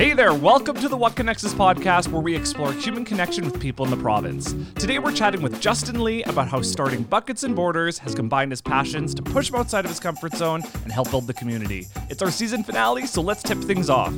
Hey there, welcome to the What Connects Us podcast, where we explore human connection with people in the province. Today we're chatting with Justin Lee about how starting Buckets and Borders has combined his passions to push him outside of his comfort zone and help build the community. It's our season finale, so let's tip things off.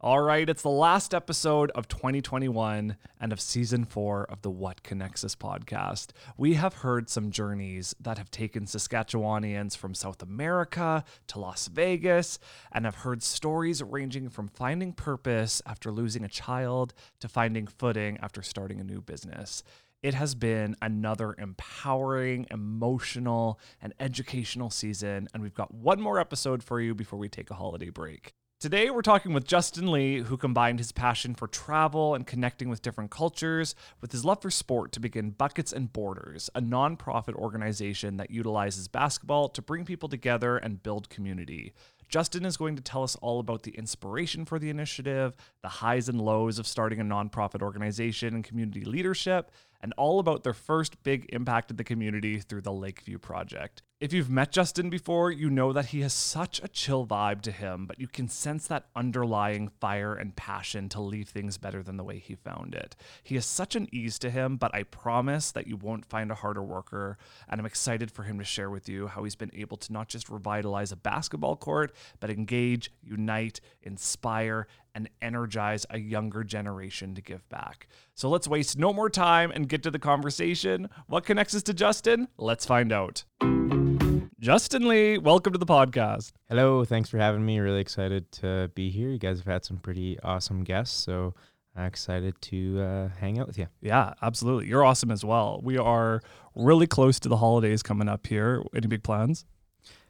All right, it's the last episode of 2021 and of season four of the What Connects Us podcast. We have heard some journeys that have taken Saskatchewanians from South America to Las Vegas and have heard stories ranging from finding purpose after losing a child to finding footing after starting a new business. It has been another empowering, emotional, and educational season, and we've got one more episode for you before we take a holiday break. Today, we're talking with Justin Lee, who combined his passion for travel and connecting with different cultures with his love for sport to begin Buckets and Borders, a nonprofit organization that utilizes basketball to bring people together and build community. Justin is going to tell us all about the inspiration for the initiative, the highs and lows of starting a nonprofit organization and community leadership, and all about their first big impact in the community through the Lakeview Project. If you've met Justin before, you know that he has such a chill vibe to him, but you can sense that underlying fire and passion to leave things better than the way he found it. He has such an ease to him, but I promise that you won't find a harder worker, and I'm excited for him to share with you how he's been able to not just revitalize a basketball court, but engage, unite, inspire, and energize a younger generation to give back. So let's waste no more time and get to the conversation. What connects us to Justin? Let's find out. Justin Lee, welcome to the podcast. Hello, thanks for having me. Really excited to be here. You guys have had some pretty awesome guests, so I'm excited to uh, hang out with you. Yeah, absolutely. You're awesome as well. We are really close to the holidays coming up here. Any big plans?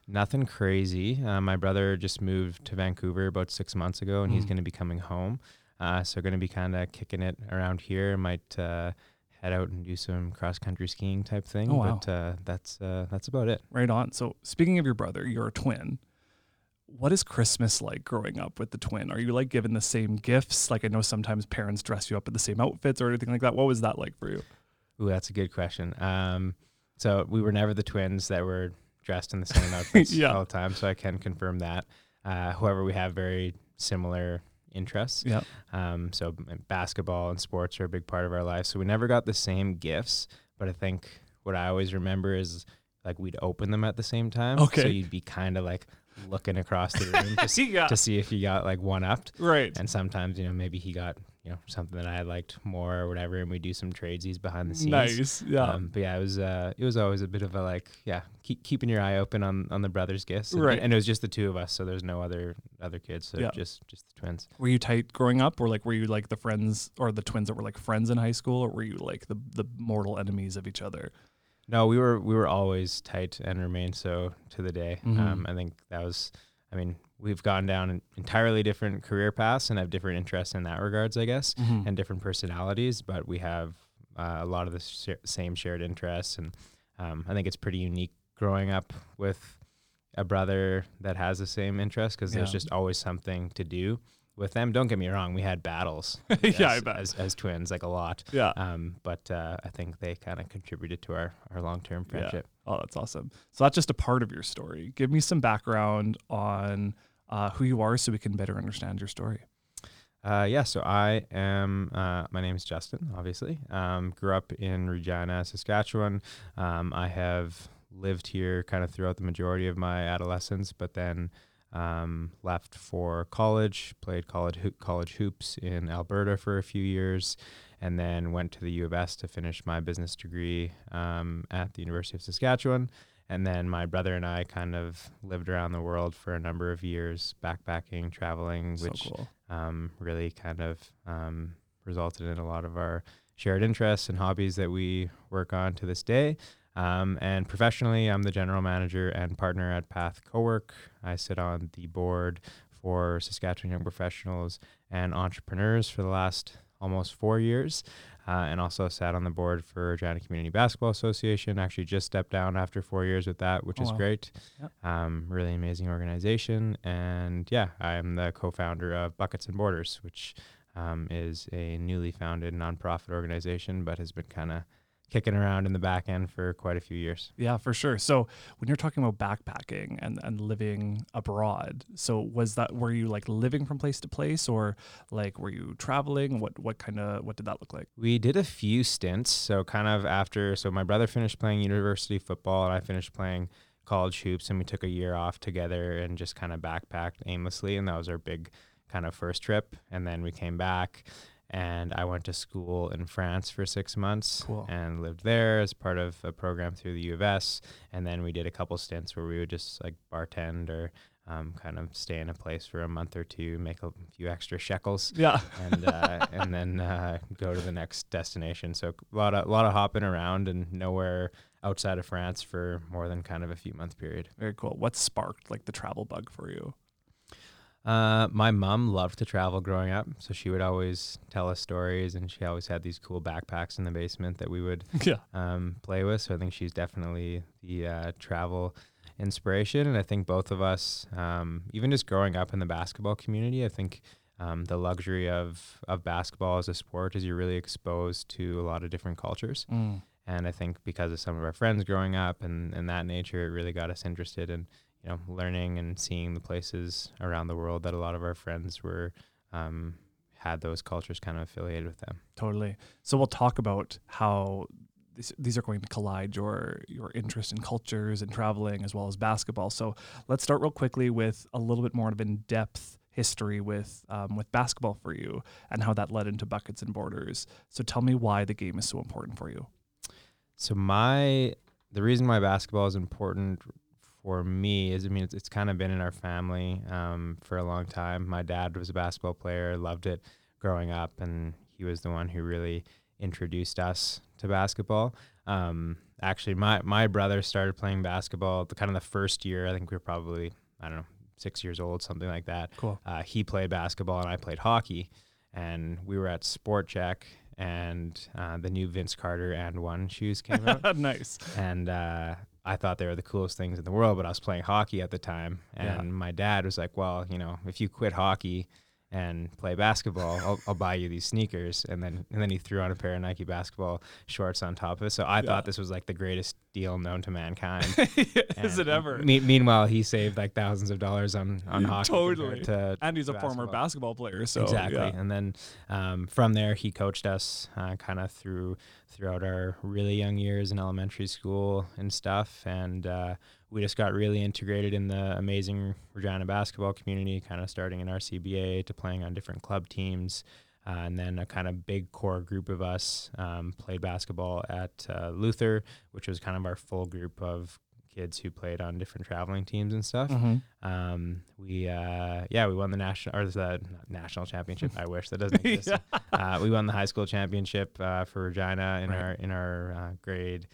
Nothing crazy. Uh, my brother just moved to Vancouver about six months ago, and he's Mm. going to be coming home. Uh, so going to be kind of kicking it around here. Might uh, head out and do some cross country skiing type thing. Oh, wow. But uh, that's uh, that's about it. Right on. So, speaking of your brother, you're a twin. What is Christmas like growing up with the twin? Are you like given the same gifts? Like, I know sometimes parents dress you up in the same outfits or anything like that. What was that like for you? Ooh, that's a good question. Um, so we were never the twins that were dressed in the same outfits Yeah. all the time. So I can confirm that. Uh, however, we have very similar interests. Yeah. Um, so basketball and sports are a big part of our life. So we never got the same gifts, but I think what I always remember is like we'd open them at the same time. Okay. So you'd be kind of like looking across the room to, yeah. to see if you got like one upped. right. And sometimes, you know, maybe he got, you know, something that I liked more or whatever, and we do some trades tradesies behind the scenes. Nice. Yeah. Um, but yeah, it was uh, it was always a bit of a like, yeah, keep keeping your eye open on on the brothers' gifts, and, Right. And it was just the two of us, so there's no other other kids, so Yeah. just just the twins. were you tight growing up, or like were you like the friends or the twins that were like friends in high school, or were you like the the mortal enemies of each other? No, we were we were always tight and remain so to the day. Mhm. Um, I think that was, I mean, we've gone down entirely different career paths and have different interests in that regards, I guess, and different personalities, but we have uh, a lot of the sh- same shared interests, and um, I think it's pretty unique growing up with a brother that has the same interests because there's just always something to do with them. Don't get me wrong, we had battles yeah, as, as, twins, like a lot. yeah. Um, but uh, I think they kind of contributed to our, our long term Yeah. friendship. Oh, that's awesome. So that's just a part of your story. Give me some background on uh, who you are so we can better understand your story. Uh, yeah, so I am, uh, my name is Justin, obviously. Um, grew up in Regina, Saskatchewan. Um, I have lived here kind of throughout the majority of my adolescence, but then um, left for college, played college, hoo- college hoops in Alberta for a few years, and then went to the U of S to finish my business degree um, at the University of Saskatchewan. And then my brother and I kind of lived around the world for a number of years, backpacking, traveling, which cool. um, really kind of um, resulted in a lot of our shared interests and hobbies that we work on to this day. Um, and professionally, I'm the general manager and partner at Path Cowork. I sit on the board for Saskatchewan Young Professionals and Entrepreneurs for the last almost four years, uh, and also sat on the board for Regina Community Basketball Association. Actually, just stepped down after four years with that, which Oh, is wow. great. Yep. Um, really amazing organization, and yeah, I'm the co-founder of Buckets and Borders, which um, is a newly founded nonprofit organization, but has been kind of kicking around in the back end for quite a few years. Yeah, for sure. So when you're talking about backpacking and, and living abroad, so was that were you like living from place to place or like were you traveling? What what kind of what did that look like? We did a few stints. So kind of after so my brother finished playing university football and I finished playing college hoops and we took a year off together and just kind of backpacked aimlessly and that was our big kind of first trip and then we came back and I went to school in France for six months Cool. and lived there as part of a program through the U of S. And then we did a couple stints where we would just like bartend or um, kind of stay in a place for a month or two, make a few extra shekels, Yeah. and uh, and then uh, go to the next destination. So a lot of a lot of hopping around and nowhere outside of France for more than kind of a few month period. Very cool. What sparked like the travel bug for you? Uh, my mom loved to travel growing up, so she would always tell us stories, and she always had these cool backpacks in the basement that we would yeah. um, play with. So I think she's definitely the uh, travel inspiration, and I think both of us, um, even just growing up in the basketball community, I think. Um, the luxury of, of basketball as a sport is you're really exposed to a lot of different cultures. Mm. And I think because of some of our friends growing up and, and that nature, it really got us interested in, you know, learning and seeing the places around the world that a lot of our friends were, um, had those cultures kind of affiliated with them. Totally. So we'll talk about how these, these are going to collide your your interest in cultures and traveling as well as basketball. So let's start real quickly with a little bit more of in depth history with um, with basketball for you and how that led into buckets and borders. So tell me why the game is so important for you. So my, the reason why basketball is important for me is, I mean, it's, it's kind of been in our family um, for a long time. My dad was a basketball player, loved it growing up, and he was the one who really introduced us to basketball. Um, actually, my my brother started playing basketball the kind of the first year. I think we were probably I don't know six years old, something like that. Cool. Uh, he played basketball and I played hockey, and we were at Sport Chek, and uh, the new Vince Carter AND1 shoes came out, nice. and uh, I thought they were the coolest things in the world. But I was playing hockey at the time, and Yeah. my dad was like, "Well, you know, if you quit hockey." And play basketball. I'll, I'll buy you these sneakers, and then and then he threw on a pair of Nike basketball shorts on top of it. So I Yeah. thought this was like the greatest deal known to mankind. is it ever? me- meanwhile, he saved like thousands of dollars on on hockey. Totally. To and he's a former basketball. basketball player, so exactly. yeah. And then um, from there, he coached us uh, kind of through throughout our really young years in elementary school and stuff. And uh, we just got really integrated in the amazing Regina basketball community, kind of starting in RCBA to playing on different club teams. Uh, and then a kind of big core group of us um, played basketball at uh, Luther, which was kind of our full group of kids who played on different traveling teams and stuff. Mhm. Um, we uh, yeah, we won the national or the national championship. I wish that doesn't exist. uh, we won the high school championship uh, for Regina in Right. our in our uh, grade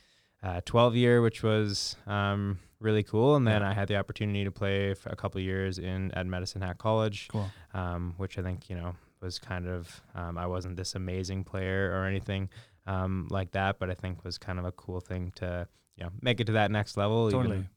uh, 12 year, which was um, really cool. And then Yeah. I had the opportunity to play for a couple years in at Medicine Hat College, Cool. um, which I think you know was kind of um, I wasn't this amazing player or anything um, like that, but I think was kind of a cool thing to you know make it to that next level. even Totally.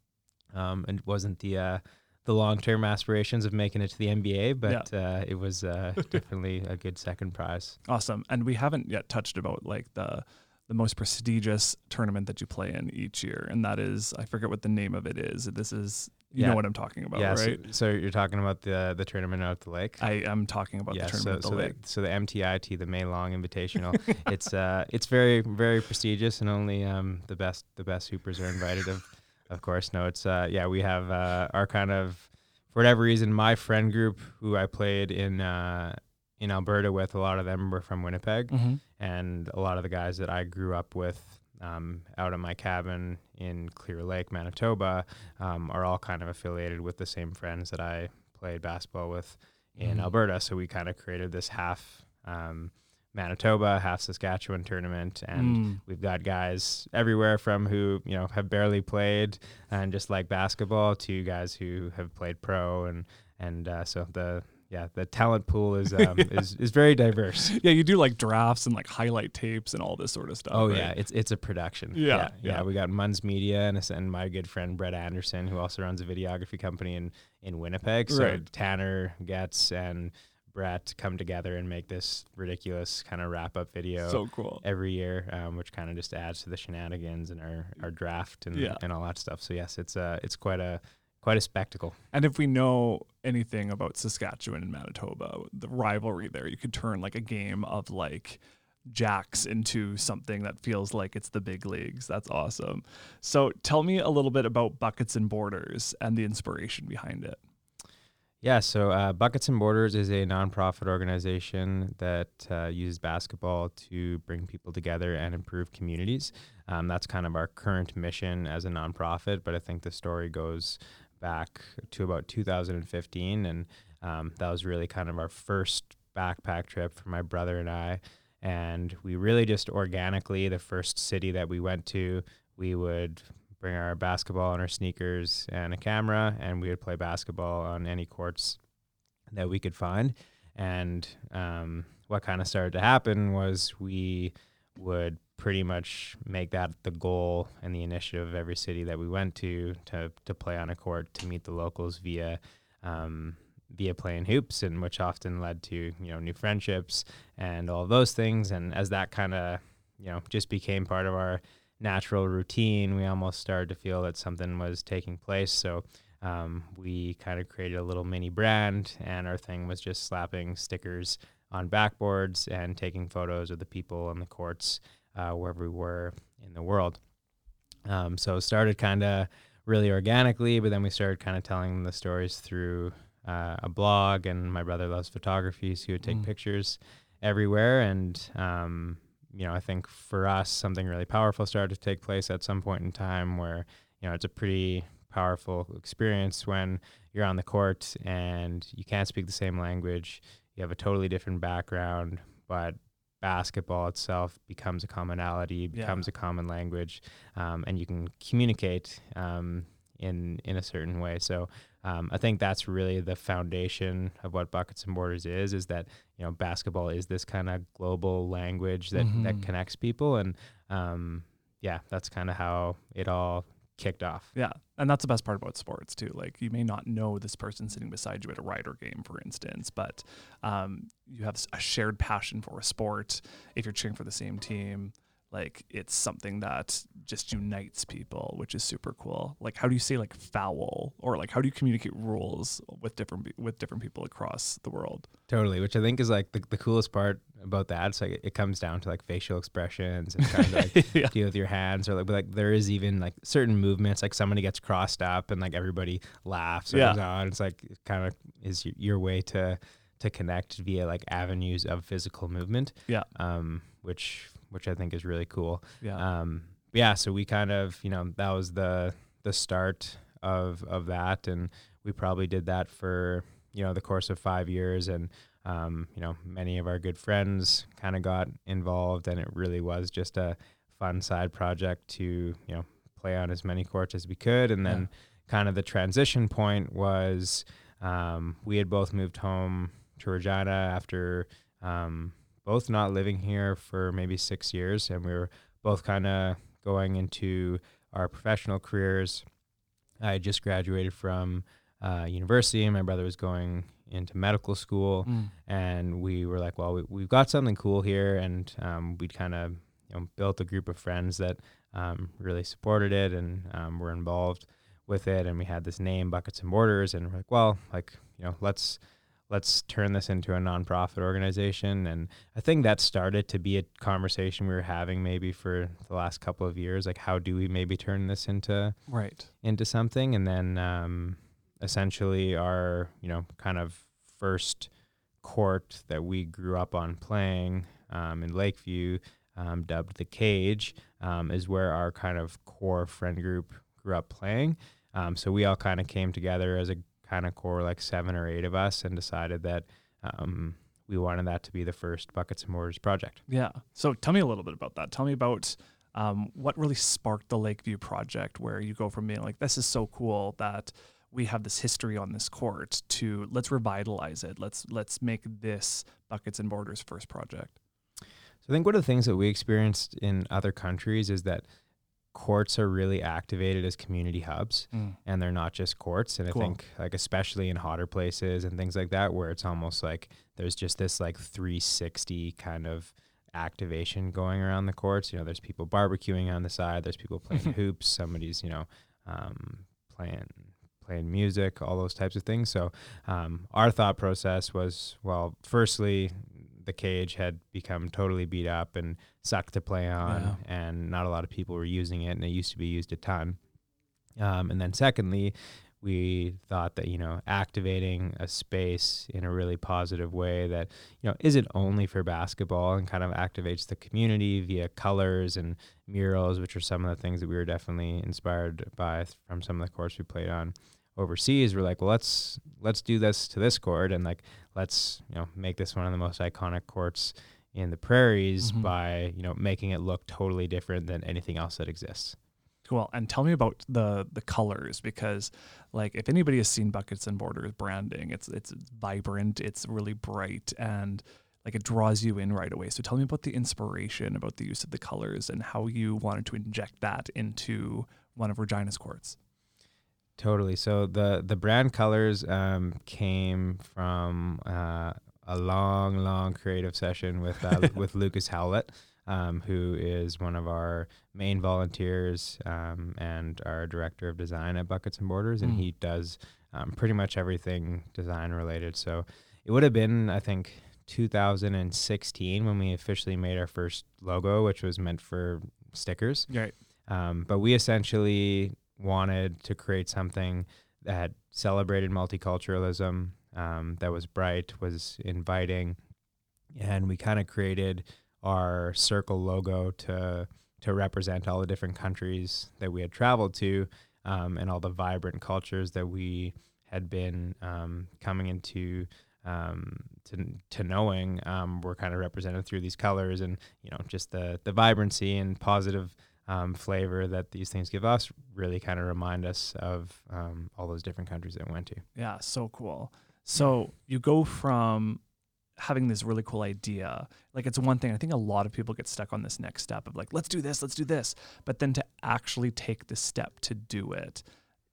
um, and it wasn't the uh, the long term aspirations of making it to the NBA, but uh, it was uh, definitely a good second prize. Awesome. And we haven't yet touched about like the the most prestigious tournament that you play in each year, and that is I forget what the name of it is. This is you Yeah. know what I'm talking about, yeah, right? so, so you're talking about the the tournament out at the lake. I am talking about yeah, the tournament so at the the, lake. so the MTIT, the May Long Invitational, it's uh it's very very prestigious, and only um the best the best hoopers are invited. Of of course, no, it's uh yeah we have uh our kind of for whatever reason my friend group who I played in uh in Alberta with a lot of them were from Winnipeg. Mm-hmm. And a lot of the guys that I grew up with um, out at my cabin in Clear Lake, Manitoba, um, are all kind of affiliated with the same friends that I played basketball with in Mhm. Alberta. So we kind of created this half um, Manitoba, half Saskatchewan tournament, and Mm. we've got guys everywhere from who you know have barely played and just like basketball to guys who have played pro and and uh, so the yeah the talent pool is um, is is very diverse. Yeah, you do like drafts and like highlight tapes and all this sort of stuff. Oh right? yeah, it's it's a production. Yeah, yeah, yeah. We got Munns Media and, and my good friend Brett Anderson, who also runs a videography company in in Winnipeg. So Right. Tanner Getz and Brett come together and make this ridiculous kind of wrap up video So cool. every year, um, which kind of just adds to the shenanigans and our, our draft and, Yeah. and all that stuff. So yes, it's uh it's quite a quite a spectacle. And if we know anything about Saskatchewan and Manitoba, the rivalry there, you could turn like a game of like jacks into something that feels like it's the big leagues. That's awesome. So tell me a little bit about Buckets and Borders and the inspiration behind it. Yeah, so uh, Buckets and Borders is a nonprofit organization that uh, uses basketball to bring people together and improve communities. Um, that's kind of our current mission as a nonprofit, but I think the story goes back to about 2015, and um, that was really kind of our first backpack trip for my brother and I. And we really just organically, the first city that we went to, we would bring our basketball and our sneakers and a camera, and we would play basketball on any courts that we could find. And um, what kind of started to happen was we would pretty much make that the goal and the initiative of every city that we went to to to play on a court to meet the locals via um, via playing hoops, and which often led to you know new friendships and all those things. And as that kind of you know just became part of our natural routine, we almost started to feel that something was taking place. So um, we kind of created a little mini brand, and our thing was just slapping stickers on backboards and taking photos of the people on the courts uh, wherever we were in the world. Um, so it started kind of really organically, but then we started kind of telling the stories through uh, a blog. And my brother loves photography, so he would take Mm. pictures everywhere. And um, you know, I think for us, something really powerful started to take place at some point in time where you know it's a pretty powerful experience when you're on the court and you can't speak the same language. You have a totally different background, but basketball itself becomes a commonality, Yeah. becomes a common language, um, and you can communicate um, in in a certain way. So um, I think that's really the foundation of what Buckets and Borders is. Is that you know basketball is this kind of global language that that Mhm. connects people, and um, yeah, that's kind of how it all kicked off. Yeah. And that's the best part about sports too. Like you may not know this person sitting beside you at a Rider game, for instance, but um, you have a shared passion for a sport. If you're cheering for the same team, like it's something that just unites people, which is super cool. Like how do you say like foul or like how do you communicate rules with different with different people across the world? Totally, which I think is like the, the coolest part about that. It's like it, comes down to like facial expressions and trying to like yeah. deal with your hands or like but like there is even like certain movements like somebody gets crossed up and like everybody laughs or Yeah. goes on. It's like it kind of is your way to to connect via like avenues of physical movement. Yeah. Um, which which I think is really cool. Yeah. Um, yeah, so we kind of, you know, that was the the start of of that, and we probably did that for you know the course of five years, and um, you know, many of our good friends kind of got involved, and it really was just a fun side project to you know play on as many courts as we could, and then kind of the transition point was um, we had both moved home to Regina after um, both not living here for maybe six years, and we were both kind of going into our professional careers. I had just graduated from uh, university, and my brother was going into medical school, Mm. and we were like, "Well, we, we've got something cool here," and um, we'd kind of you know built a group of friends that um, really supported it and um, were involved with it, and we had this name, Buckets and Borders, and we're like, "Well, like you know, let's." Let's turn this into a nonprofit organization, and I think that started to be a conversation we were having maybe for the last couple of years. Like, how do we maybe turn this into Right. into something? And then um, essentially, our you know kind of first court that we grew up on playing um, in Lakeview, um, dubbed the Cage, um, is where our kind of core friend group grew up playing. Um, so we all kind of came together as a kind of core, like seven or eight of us, and decided that um, we wanted that to be the first Buckets and Borders project. Yeah. So tell me a little bit about that. Tell me about um, what really sparked the Lakeview project, where you go from being like, this is so cool that we have this history on this court to let's revitalize it. Let's let's make this Buckets and Borders first project. So I think one of the things that we experienced in other countries is that courts are really activated as community hubs Mm. and they're not just courts and Cool. i think like especially in hotter places and things like that where it's almost like there's just this like 360 kind of activation going around the courts you know there's people barbecuing on the side there's people playing hoops somebody's you know um, playing playing music all those types of things. So um, our thought process was well firstly the cage had become totally beat up and sucked to play on and not a lot of people were using it and it used to be used a ton. Um, and then secondly we thought that you know activating a space in a really positive way that you know isn't only for basketball and kind of activates the community via colors and murals which are some of the things that we were definitely inspired by from some of the courts we played on overseas we're like well let's let's do this to this court and like let's you know make this one of the most iconic courts in the prairies Mhm. by you know making it look totally different than anything else that exists Cool. And tell me about the the colors because like if anybody has seen Buckets and Borders branding, it's it's vibrant, it's really bright and like it draws you in right away. So tell me about the inspiration, about the use of the colors and how you wanted to inject that into one of Regina's courts. Totally. So the the brand colors um, came from uh, a long, long creative session with uh, with Lucas Howlett, um, who is one of our main volunteers um, and our director of design at Buckets and Borders, and Mm. he does um, pretty much everything design related. So it would have been, I think, 2016 when we officially made our first logo, which was meant for stickers. Right. Um, but we essentially wanted to create something that celebrated multiculturalism, um, that was bright, was inviting, and we kind of created our circle logo to to represent all the different countries that we had traveled to, um, and all the vibrant cultures that we had been um, coming into um, to to knowing um, were kind of represented through these colors and you know just the the vibrancy and positive um, flavor that these things give us really kind of remind us of um, all those different countries that we went to. Yeah, so cool. So you go from having this really cool idea, like it's one thing. I think a lot of people get stuck on this next step of like, let's do this, let's do this, but then to actually take the step to do it,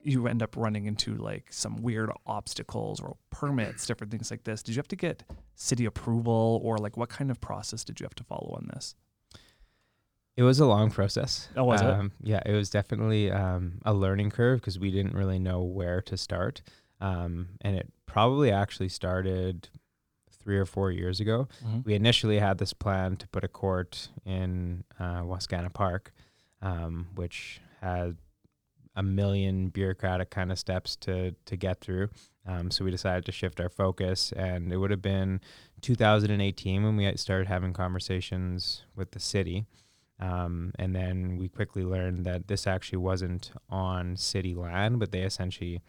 you end up running into like some weird obstacles or permits, different things like this. Did you have to get city approval, or like what kind of process did you have to follow on this? It was a long process. Oh, was it? um, Yeah, it was definitely um, a learning curve because we didn't really know where to start. Um, and it probably actually started three or four years ago. We initially had this plan to put a court in uh, Wascana Park, um, which had a million bureaucratic kind of steps to to get through. Um, so we decided to shift our focus, and it would have been 2018 when we started having conversations with the city. Um, and then we quickly learned that this actually wasn't on city land, but they essentially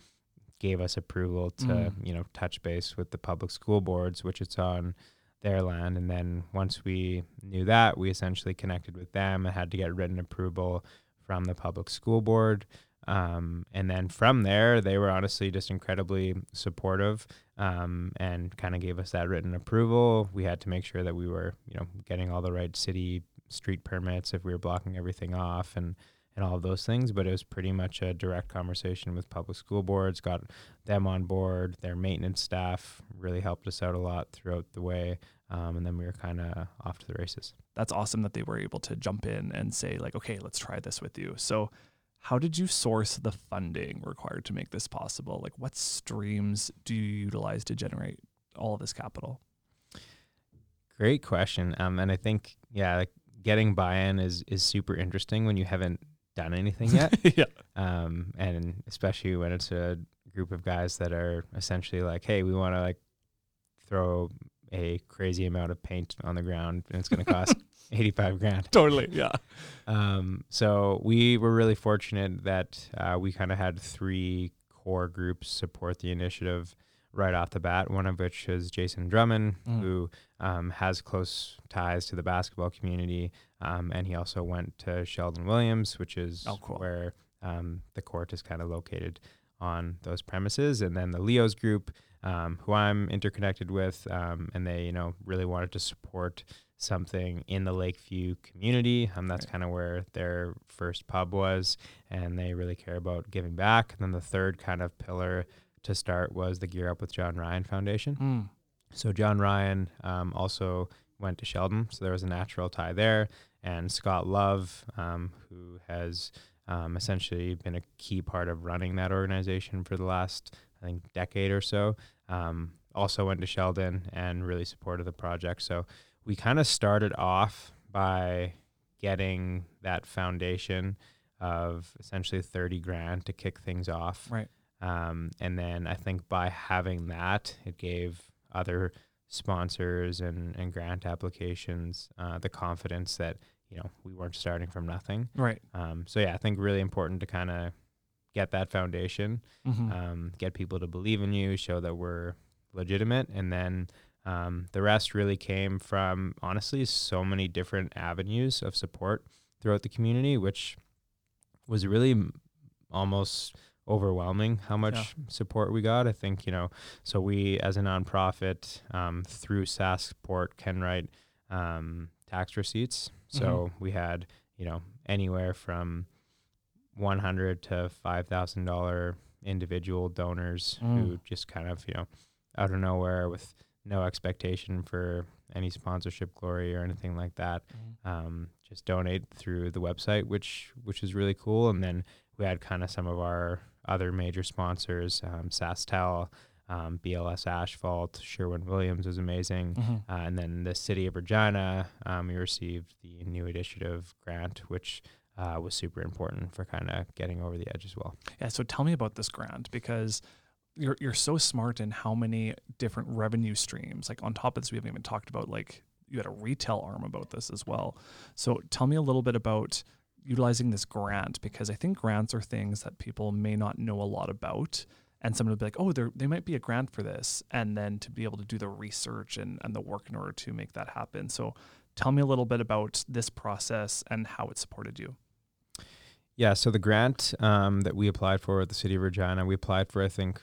gave us approval to, Mm. you know, touch base with the public school boards, which it's on their land. And then once we knew that, we essentially connected with them and had to get written approval from the public school board. Um, and then from there, they were honestly just incredibly supportive um, and kind of gave us that written approval. We had to make sure that we were, you know, getting all the right city street permits if we were blocking everything off and and all of those things. But it was pretty much a direct conversation with public school boards. Got them on board. Their maintenance staff really helped us out a lot throughout the way. Um, and then we were kind of off to the races. That's awesome that they were able to jump in and say like, okay, let's try this with you. So how did you source the funding required to make this possible? Like what streams do you utilize to generate all of this capital? Great question. Um, and I think yeah, like getting buy-in is is super interesting when you haven't done anything yet. yeah. um, and especially when it's a group of guys that are essentially like, hey, we want to like throw a crazy amount of paint on the ground and it's going to cost 85 grand. Totally. Yeah. Um, so we were really fortunate that uh, we kind of had three core groups support the initiative right off the bat. One of which is Jason Drummond, Mm. who um, has close ties to the basketball community, um, and he also went to Sheldon Williams, which is Oh, cool. where um, the court is kind of located on those premises. And then the Leos group, um, who I'm interconnected with, um, and they you know really wanted to support something in the Lakeview community. Um, that's kind of where their first pub was, and they really care about giving back. And then the third kind of pillar to start was the Gear Up with John Ryan Foundation. Mm. So John Ryan um, also went to Sheldon, so there was a natural tie there. And Scott Love, um, who has um, essentially been a key part of running that organization for the last, I think, decade or so, um, also went to Sheldon and really supported the project. So we kind of started off by getting that foundation of essentially 30 grand to kick things off. Right. Um, and then I think by having that, it gave other sponsors and, and grant applications uh, the confidence that, you know, we weren't starting from nothing. Right. Um, so yeah, I think really important to kind of get that foundation, Mhm. um, get people to believe in you, show that we're legitimate, and then um, the rest really came from honestly so many different avenues of support throughout the community, which was really m- almost overwhelming how much Yeah. support we got. I think you know, so we as a nonprofit um, through Sask Sport can write um, tax receipts. So we had you know anywhere from one hundred to five thousand dollar individual donors who Mm. just kind of you know out of nowhere with no expectation for any sponsorship glory or anything like that Mhm. um, just donate through the website which which is really cool and then we had kind of some of our other major sponsors um, SaskTel um, bls asphalt sherwin williams was amazing Mhm. uh, and then the city of Regina, um, we received the new initiative grant, which uh, was super important for kind of getting over the edge as well. Yeah. So tell me about this grant because you're you're so smart in how many different revenue streams. Like on top of this, we haven't even talked about like you had a retail arm about this as well. So tell me a little bit about utilizing this grant because I think grants are things that people may not know a lot about. And someone would be like, oh, there they might be a grant for this. And then to be able to do the research and, and the work in order to make that happen. So tell me a little bit about this process and how it supported you. Yeah, so the grant um, that we applied for with the city of Regina, we applied for I think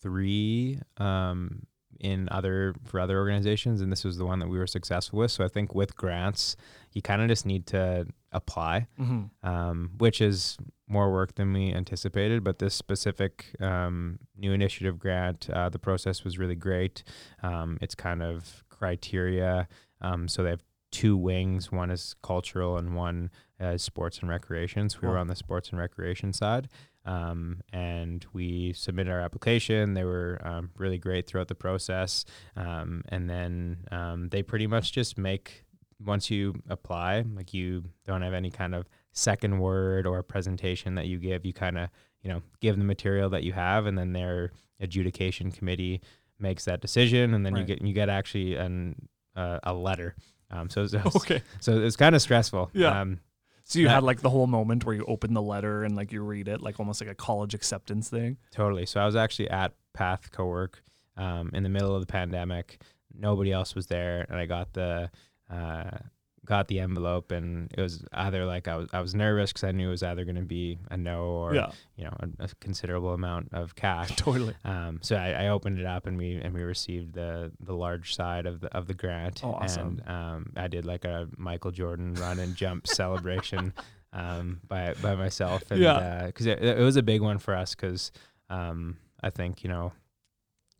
three um, in other for other organizations, and this was the one that we were successful with. So I think with grants, you kind of just need to apply. Mm-hmm. um, which is more work than we anticipated. But this specific um, new initiative grant, uh, the process was really great. Um, it's kind of criteria. Um, so they have two wings one is cultural and one is sports and recreation. So we were on the sports and recreation side. Um, and we submitted our application. They were um, really great throughout the process. Um, and then um, they pretty much just make once you apply, like you don't have any kind of second word or presentation that you give. You kind of, you know, give the material that you have, and then their adjudication committee makes that decision, and then you get you get actually an uh, a letter. Um, so so, Okay. so it's kind of stressful. Yeah. Um, So you That- had like the whole moment where you open the letter and like you read it, like almost like a college acceptance thing. Totally. So I was actually at Path Cowork um, in the middle of the pandemic. Nobody else was there, and I got the uh, got the envelope, and it was either like I was I was nervous because I knew it was either going to be a no or yeah, you know a, a considerable amount of cash. totally. Um, so I, I opened it up and we and we received the the large side of the of the grant. Oh, awesome. And um, I did like a Michael Jordan run and jump celebration um, by by myself. And, Yeah. Because it, it was a big one for us because um, I think you know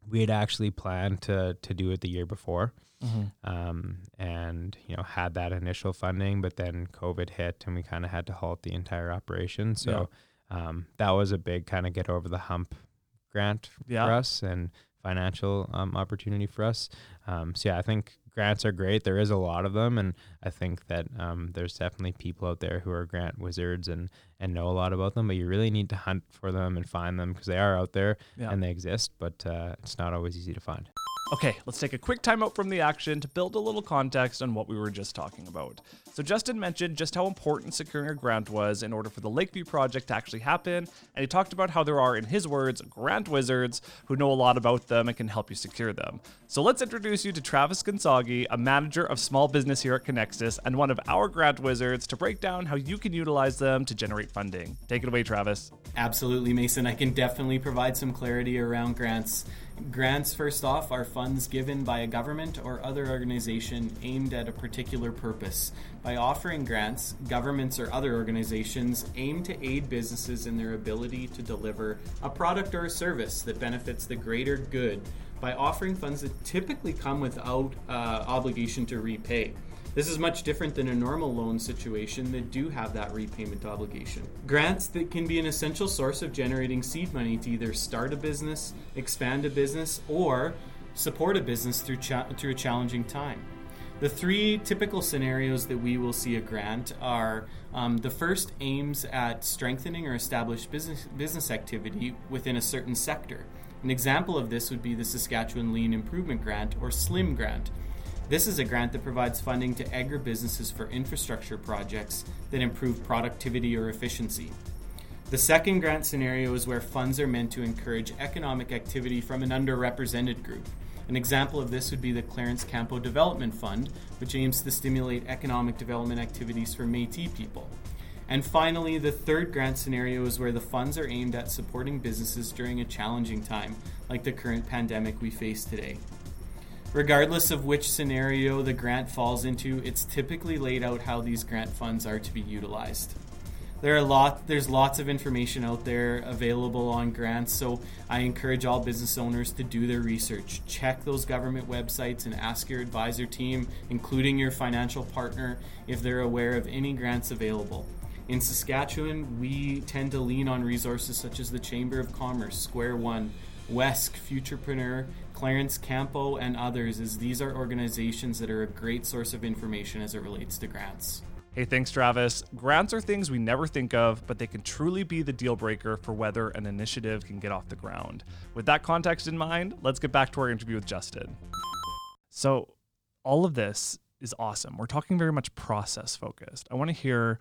we had actually planned to to do it the year before um, and you know had that initial funding, but then COVID hit and we kind of had to halt the entire operation. So um, that was a big kind of get over the hump grant Yeah. for us and financial um, opportunity for us. Um, so yeah, I think grants are great. There is a lot of them, and I think that um, there's definitely people out there who are grant wizards and and know a lot about them. But you really need to hunt for them and find them because they are out there Yeah. and they exist, but uh, it's not always easy to find. Okay, let's take a quick timeout from the action to build a little context on what we were just talking about. So, Justin mentioned just how important securing a grant was in order for the Lakeview project to actually happen, and he talked about how there are, in his words, grant wizards who know a lot about them and can help you secure them. So, let's introduce you to Travis Gonzagi, a manager of small business here at Conexus and one of our grant wizards, to break down how you can utilize them to generate funding. Take it away, Travis. Absolutely, Mason. I can definitely provide some clarity around grants. Grants, first off, are funds given by a government or other organization aimed at a particular purpose. By offering grants, governments or other organizations aim to aid businesses in their ability to deliver a product or a service that benefits the greater good by offering funds that typically come without uh, obligation to repay. This is much different than a normal loan situation that do have that repayment obligation. Grants that can be an essential source of generating seed money to either start a business, expand a business, or support a business through, cha- through a challenging time. The three typical scenarios that we will see a grant are um, the first aims at strengthening or establish business, business activity within a certain sector. An example of this would be the Saskatchewan Lean Improvement Grant or SLIM grant. This is a grant that provides funding to agribusinesses for infrastructure projects that improve productivity or efficiency. The second grant scenario is where funds are meant to encourage economic activity from an underrepresented group. An example of this would be the Clarence Campeau Development Fund, which aims to stimulate economic development activities for Metis people. And finally, the third grant scenario is where the funds are aimed at supporting businesses during a challenging time, like the current pandemic we face today. Regardless of which scenario the grant falls into, it's typically laid out how these grant funds are to be utilized. There are lot there's lots of information out there available on grants, so I encourage all business owners to do their research. Check those government websites and ask your advisor team, including your financial partner, if they're aware of any grants available. In Saskatchewan, we tend to lean on resources such as the Chamber of Commerce, Square One, WESK, Futurepreneur, Clarence Campeau, and others, as these are organizations that are a great source of information as it relates to grants. Hey, thanks, Travis. Grants are things we never think of, but they can truly be the deal breaker for whether an initiative can get off the ground. With that context in mind, let's get back to our interview with Justin. So, all of this is awesome. We're talking very much process focused. I want to hear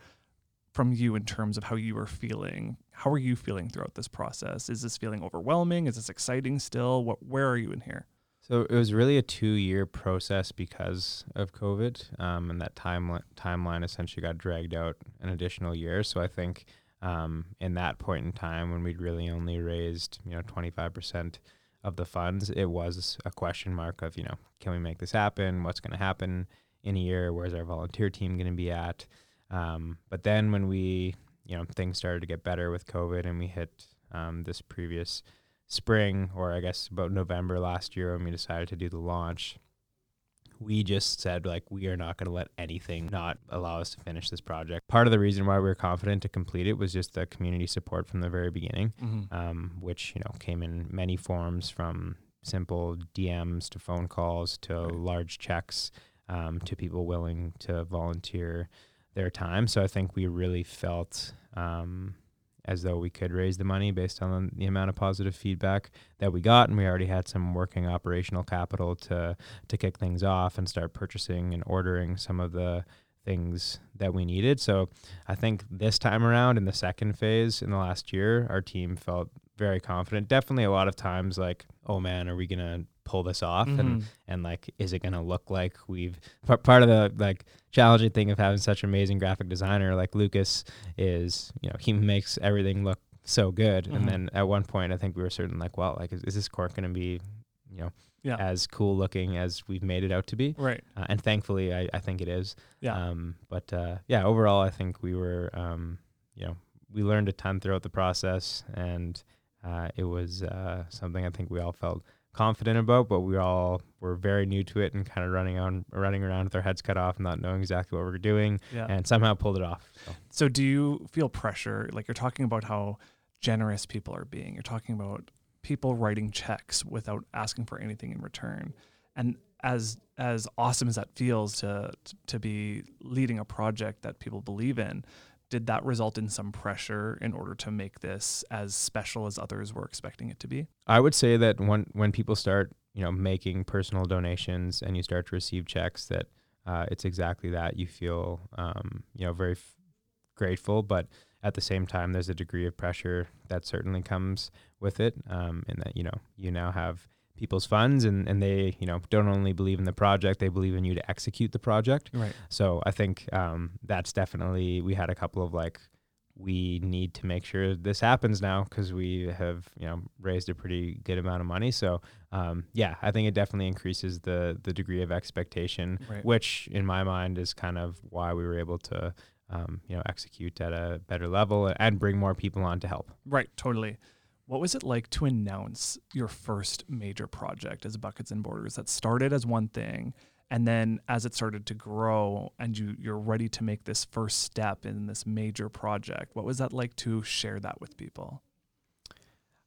from you in terms of how you are feeling. How are you feeling throughout this process? Is this feeling overwhelming? Is this exciting still? What where are you in here? So it was really a two-year process because of COVID, um, and that timeline timeline essentially got dragged out an additional year. So I think um, in that point in time, when we'd really only raised you know 25% of the funds, it was a question mark of you know can we make this happen? What's going to happen in a year? Where's our volunteer team going to be at? Um, but then when we, you know, things started to get better with COVID and we hit um, this previous spring, or I guess about November last year when we decided to do the launch, we just said like we are not going to let anything not allow us to finish this project. Part of the reason why we were confident to complete it was just the community support from the very beginning, mm-hmm. um, which you know came in many forms from simple DMs to phone calls to large checks um, to people willing to volunteer their time. So I think we really felt um, as though we could raise the money based on the amount of positive feedback that we got, and we already had some working operational capital to to kick things off and start purchasing and ordering some of the things that we needed. So I think this time around in the second phase in the last year, our team felt very confident. Definitely a lot of times like, oh man, are we gonna pull this off mm-hmm. and and like is it going to look like we've part of the like challenging thing of having such an amazing graphic designer like Lucas is you know he makes everything look so good mm-hmm. and then at one point I think we were certain like well like is, is this cork going to be you know yeah. as cool looking as we've made it out to be right uh, and thankfully I, I think it is yeah um but uh yeah overall I think we were um you know we learned a ton throughout the process and uh, it was uh, something I think we all felt confident about, but we all were very new to it and kind of running on running around with our heads cut off, and not knowing exactly what we are doing, yeah. and somehow pulled it off. So. so, do you feel pressure? Like you're talking about how generous people are being. You're talking about people writing checks without asking for anything in return, and as as awesome as that feels to to be leading a project that people believe in did that result in some pressure in order to make this as special as others were expecting it to be? I would say that when when people start, you know, making personal donations and you start to receive checks, that uh, it's exactly that. You feel, um, you know, very f- grateful, but at the same time, there's a degree of pressure that certainly comes with it, um, in that you know you now have people's funds and, and they you know don't only believe in the project they believe in you to execute the project right so i think um, that's definitely we had a couple of like we need to make sure this happens now because we have you know raised a pretty good amount of money. So um, yeah, I think it definitely increases the the degree of expectation, Right. which in my mind is kind of why we were able to um, you know execute at a better level and bring more people on to help. Right, totally. What was it like to announce your first major project as Buckets and Borders that started as one thing and then as it started to grow and you you're ready to make this first step in this major project? What was that like to share that with people?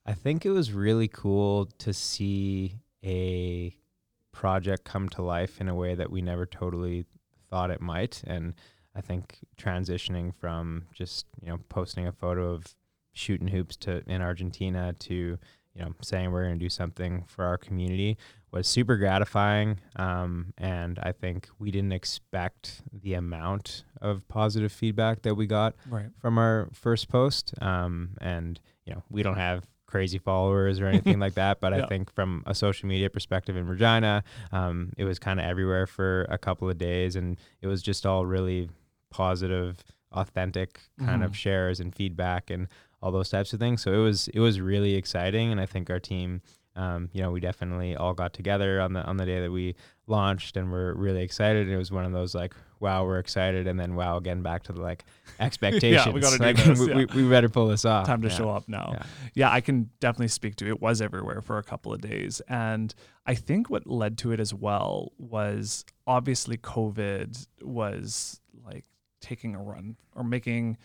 I think it was really cool to see a project come to life in a way that we never totally thought it might. And I think transitioning from just, you know, posting a photo of shooting hoops to in Argentina to, you know, saying we're going to do something for our community was super gratifying. Um, and I think we didn't expect the amount of positive feedback that we got Right. from our first post. Um, and you know, we don't have crazy followers or anything like that, but Yeah. I think from a social media perspective in Regina, um, it was kind of everywhere for a couple of days, and it was just all really positive, authentic kind Mhm. of shares and feedback and all those types of things. So it was it was really exciting, and I think our team. Um, you know, we definitely all got together on the on the day that we launched, and we're really excited. And it was one of those like, wow, we're excited, and then wow, again back to the like expectations. gotta do like, this, we, yeah. we, we better pull this off. Time to Yeah. show up now. Yeah. Yeah, I can definitely speak to it. It was everywhere for a couple of days. And I think what led to it as well was obviously COVID was like taking a run or making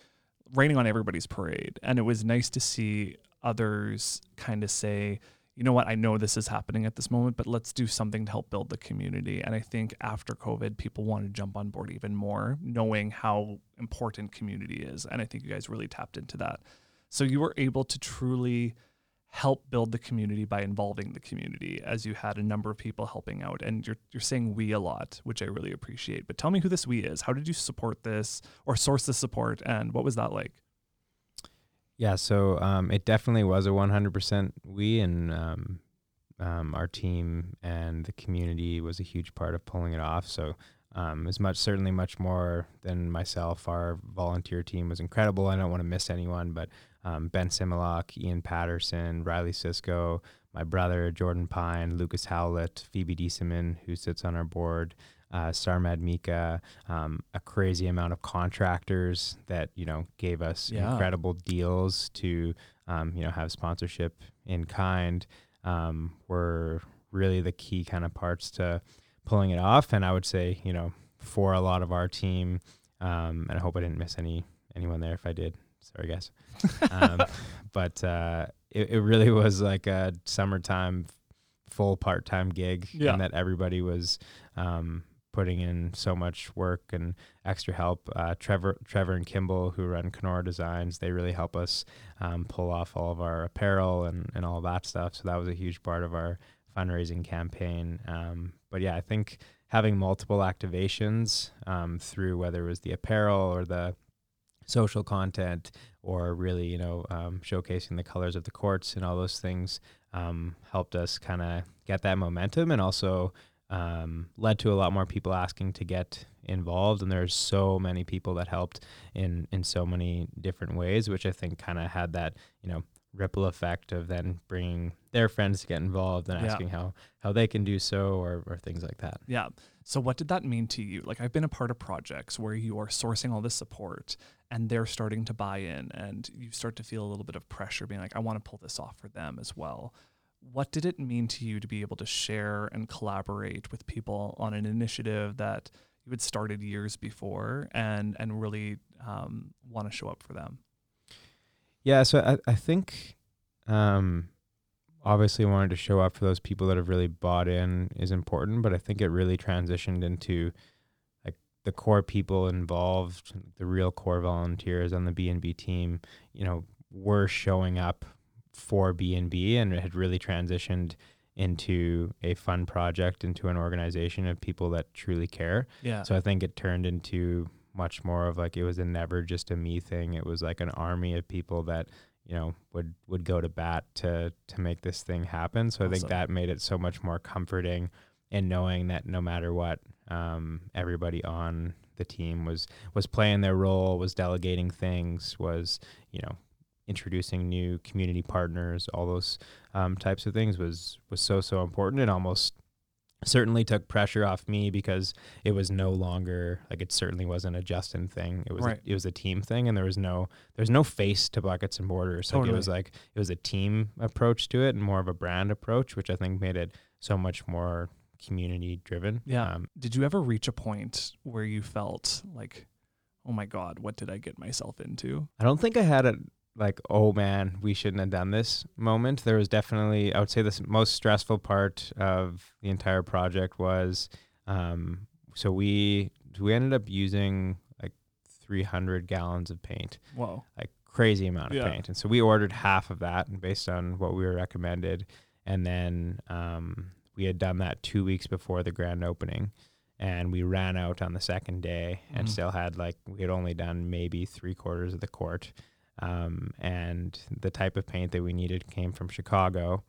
raining on everybody's parade. And it was nice to see others kind of say, you know what, I know this is happening at this moment, but let's do something to help build the community. And I think after COVID, people want to jump on board even more, knowing how important community is. And I think you guys really tapped into that. So you were able to truly help build the community by involving the community as you had a number of people helping out and you're you're saying we a lot which I really appreciate but tell me who this we is how did you support this or source the support and what was that like Yeah, so um, it definitely was a 100% we, and um, um, our team and the community was a huge part of pulling it off. So um, as much, certainly much more than myself. Our volunteer team was incredible. I don't want to miss anyone, but um, Ben Similok, Ian Patterson, Riley Cisco, my brother Jordan Pine, Lucas Howlett, Phoebe Dieseman, who sits on our board, uh, Sarmad Mika, um, a crazy amount of contractors that you know gave us Yeah. incredible deals to um, you know have sponsorship in kind. Um, were really the key kind of parts to pulling it off, and I would say you know for a lot of our team, um, and I hope I didn't miss any anyone there. If I did, sorry guys. um, but uh, it, it really was like a summertime full part-time gig Yeah. and that everybody was um, putting in so much work and extra help uh, trevor trevor and kimball who run Kenora designs they really help us um, pull off all of our apparel and, and all that stuff so that was a huge part of our fundraising campaign um, but yeah i think having multiple activations um, through whether it was the apparel or the social content or really you know um, showcasing the colors of the courts and all those things um, helped us kind of get that momentum and also um, led to a lot more people asking to get involved and there's so many people that helped in in so many different ways which i think kind of had that you know ripple effect of then bringing their friends to get involved and Yeah. asking how how they can do so or, or things like that Yeah. So what did that mean to you? Like I've been a part of projects where you are sourcing all this support and they're starting to buy in and you start to feel a little bit of pressure being like I want to pull this off for them as well. What did it mean to you to be able to share and collaborate with people on an initiative that you had started years before and and really um, want to show up for them? Yeah, so I, I think um, obviously wanting to show up for those people that have really bought in is important, but I think it really transitioned into the core people involved, the real core volunteers on the B and B team, you know, were showing up for B and B, and it had really transitioned into a fun project, into an organization of people that truly care. Yeah. So I think it turned into much more of like it was a never just a me thing. It was like an army of people that you know would would go to bat to to make this thing happen. So I think that made it so much more comforting in knowing that no matter what, um, everybody on the team was was playing their role, was delegating things, was you know introducing new community partners, all those um, types of things was was so so important It almost certainly took pressure off me because it was no longer like it certainly wasn't a Justin thing. It was Right. a, it was a team thing, and there was no there's no face to buckets and borders. Like it was like it was a team approach to it and more of a brand approach, which I think made it so much more community driven. Yeah. Um, Did you ever reach a point where you felt like, oh my God, what did I get myself into? I don't think I had a like, oh man, we shouldn't have done this moment. There was definitely, I would say, the most stressful part of the entire project was, um, so we we ended up using like 300 gallons of paint, Whoa. like crazy amount of Yeah. paint, and so we ordered half of that based on what we were recommended, and then um, we had done that two weeks before the grand opening. And we ran out on the second day and Mhm. still had like, we had only done maybe three quarters of the court um, and the type of paint that we needed came from Chicago.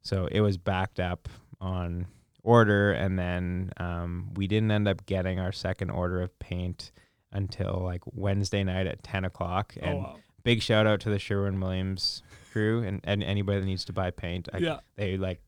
So it was backed up on order, and then um, we didn't end up getting our second order of paint until like Wednesday night at 10 o'clock. Oh, And wow. big shout out to the Sherwin Williams crew and, and anybody that needs to buy paint. I, yeah. They like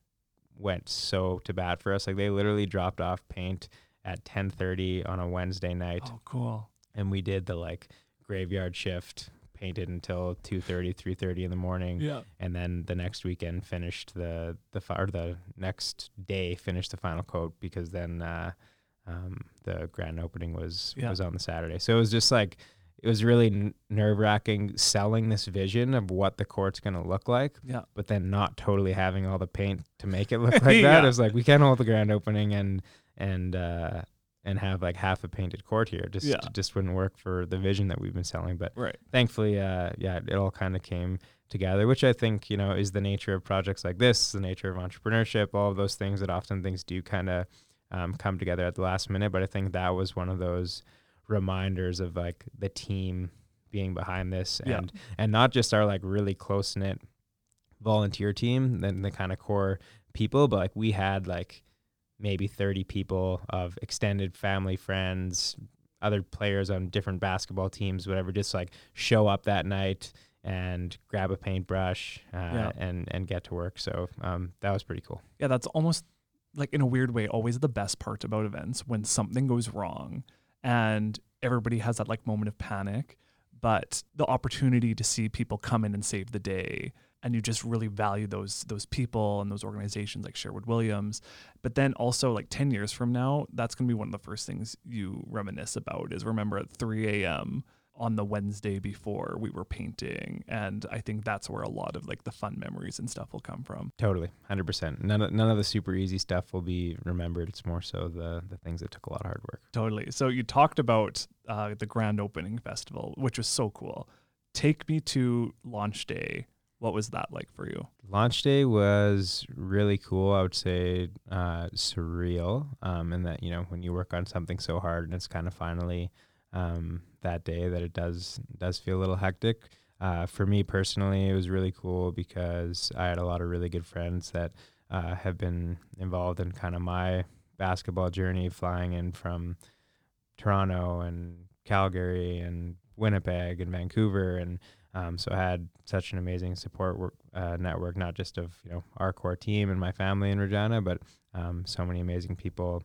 went so to bat for us. Like they literally dropped off paint at 10:30 on a Wednesday night Oh, cool. and we did the like graveyard shift painted until 2.30 3.30 in the morning Yeah. and then the next weekend finished the the or the next day finished the final coat because then uh, um, the grand opening was Yeah. was on the saturday so it was just like it was really n- nerve-wracking selling this vision of what the court's going to look like Yeah. but then not totally having all the paint to make it look like that. Yeah. It was like we can't hold the grand opening and and uh, and have like half a painted court here. Just Yeah. just wouldn't work for the vision that we've been selling. But Right. thankfully, uh, yeah, it all kind of came together, which I think you know is the nature of projects like this, the nature of entrepreneurship, all of those things that often things do kind of um, come together at the last minute. But I think that was one of those reminders of like the team being behind this Yeah. and and not just our like really close knit volunteer team then the kind of core people but like we had like maybe 30 people of extended family friends other players on different basketball teams whatever just like show up that night and grab a paintbrush uh, Yeah. and and get to work so um, that was pretty cool Yeah, that's almost like in a weird way always the best part about events when something goes wrong and everybody has that like moment of panic, but the opportunity to see people come in and save the day and you just really value those those people and those organizations like Sherwin Williams. But then also like 10 years from now, that's going to be one of the first things you reminisce about is remember at 3 a.m. on the Wednesday before we were painting. And I think that's where a lot of like the fun memories and stuff will come from. totally 100% none of, none of the super easy stuff will be remembered it's more so the the things that took a lot of hard work Totally. So you talked about uh, the grand opening festival, which was so cool. Take me to launch day. What was that like for you? launch day was really cool. I would say uh, surreal, um, in that you know when you work on something so hard and it's kind of finally um, that day that it does does feel a little hectic. Uh, for me personally, it was really cool because I had a lot of really good friends that uh, have been involved in kind of my basketball journey, flying in from Toronto and Calgary and Winnipeg and Vancouver, and um, so I had such an amazing support work, uh, network, not just of you know our core team and my family in Regina, but um, so many amazing people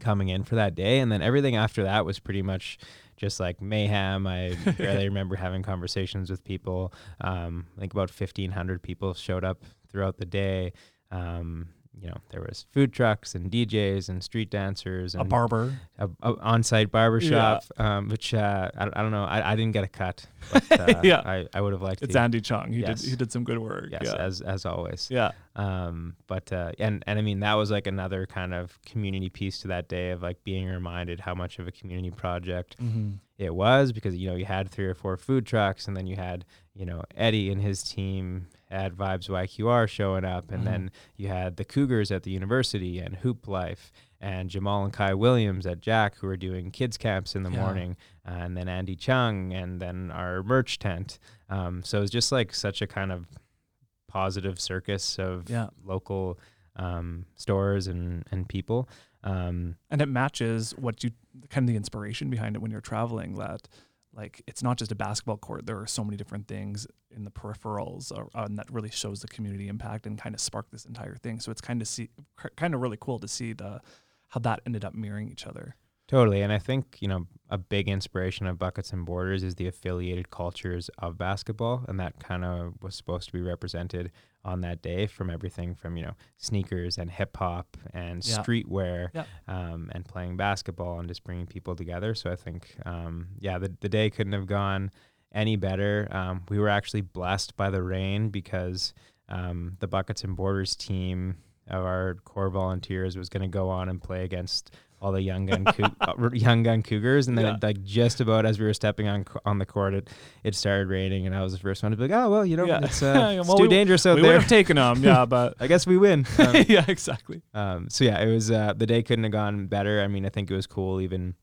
coming in for that day. And then everything after that was pretty much just like mayhem. I barely remember having conversations with people. Um, I think about fifteen hundred people showed up throughout the day. Um, you know, there was food trucks and DJs and street dancers and A barber. a, a on-site barbershop, um, which uh, I, I don't know. I, I didn't get a cut. But, uh, Yeah. I, I would have liked It's to. Andy Chung. He Yes. did he did some good work. yes, yeah. as as always. yeah. Um, but uh, and and I mean that was like another kind of community piece to that day of like being reminded how much of a community project Mm-hmm. it was because you know you had three or four food trucks and then you had you know Eddie and his team had Vibes YQR showing up and Mhm. then you had the Cougars at the university and Hoop Life and Jamal and Kai Williams at Jack who are doing kids camps in the Yeah. morning and then Andy Chung and then our merch tent um, so it was just like such a kind of positive circus of Yeah. local um, stores and and people Um, and it matches what you kind of the inspiration behind it when you're traveling that like it's not just a basketball court there are so many different things in the peripherals uh, and that really shows the community impact and kind of sparked this entire thing so it's kind of see kind of really cool to see the how that ended up mirroring each other Totally. And I think, you know, a big inspiration of Buckets and Borders is the affiliated cultures of basketball. And that kind of was supposed to be represented on that day from everything from, you know, sneakers and hip hop and Yeah. streetwear Yeah. um, and playing basketball and just bringing people together. So I think, um, yeah, the, the day couldn't have gone any better. Um, we were actually blessed by the rain because um, the Buckets and Borders team of our core volunteers was going to go on and play against all the young gun uh, young gun cougars and then Yeah. it, like just about as we were stepping on on the court it it started raining and I was the first one to be like oh well you know Yeah. it's, uh, it's well, too we- dangerous out we would there have taken them yeah but I guess we win um, yeah exactly um, so yeah, it was uh, the day couldn't have gone better. I mean, I think it was cool. Even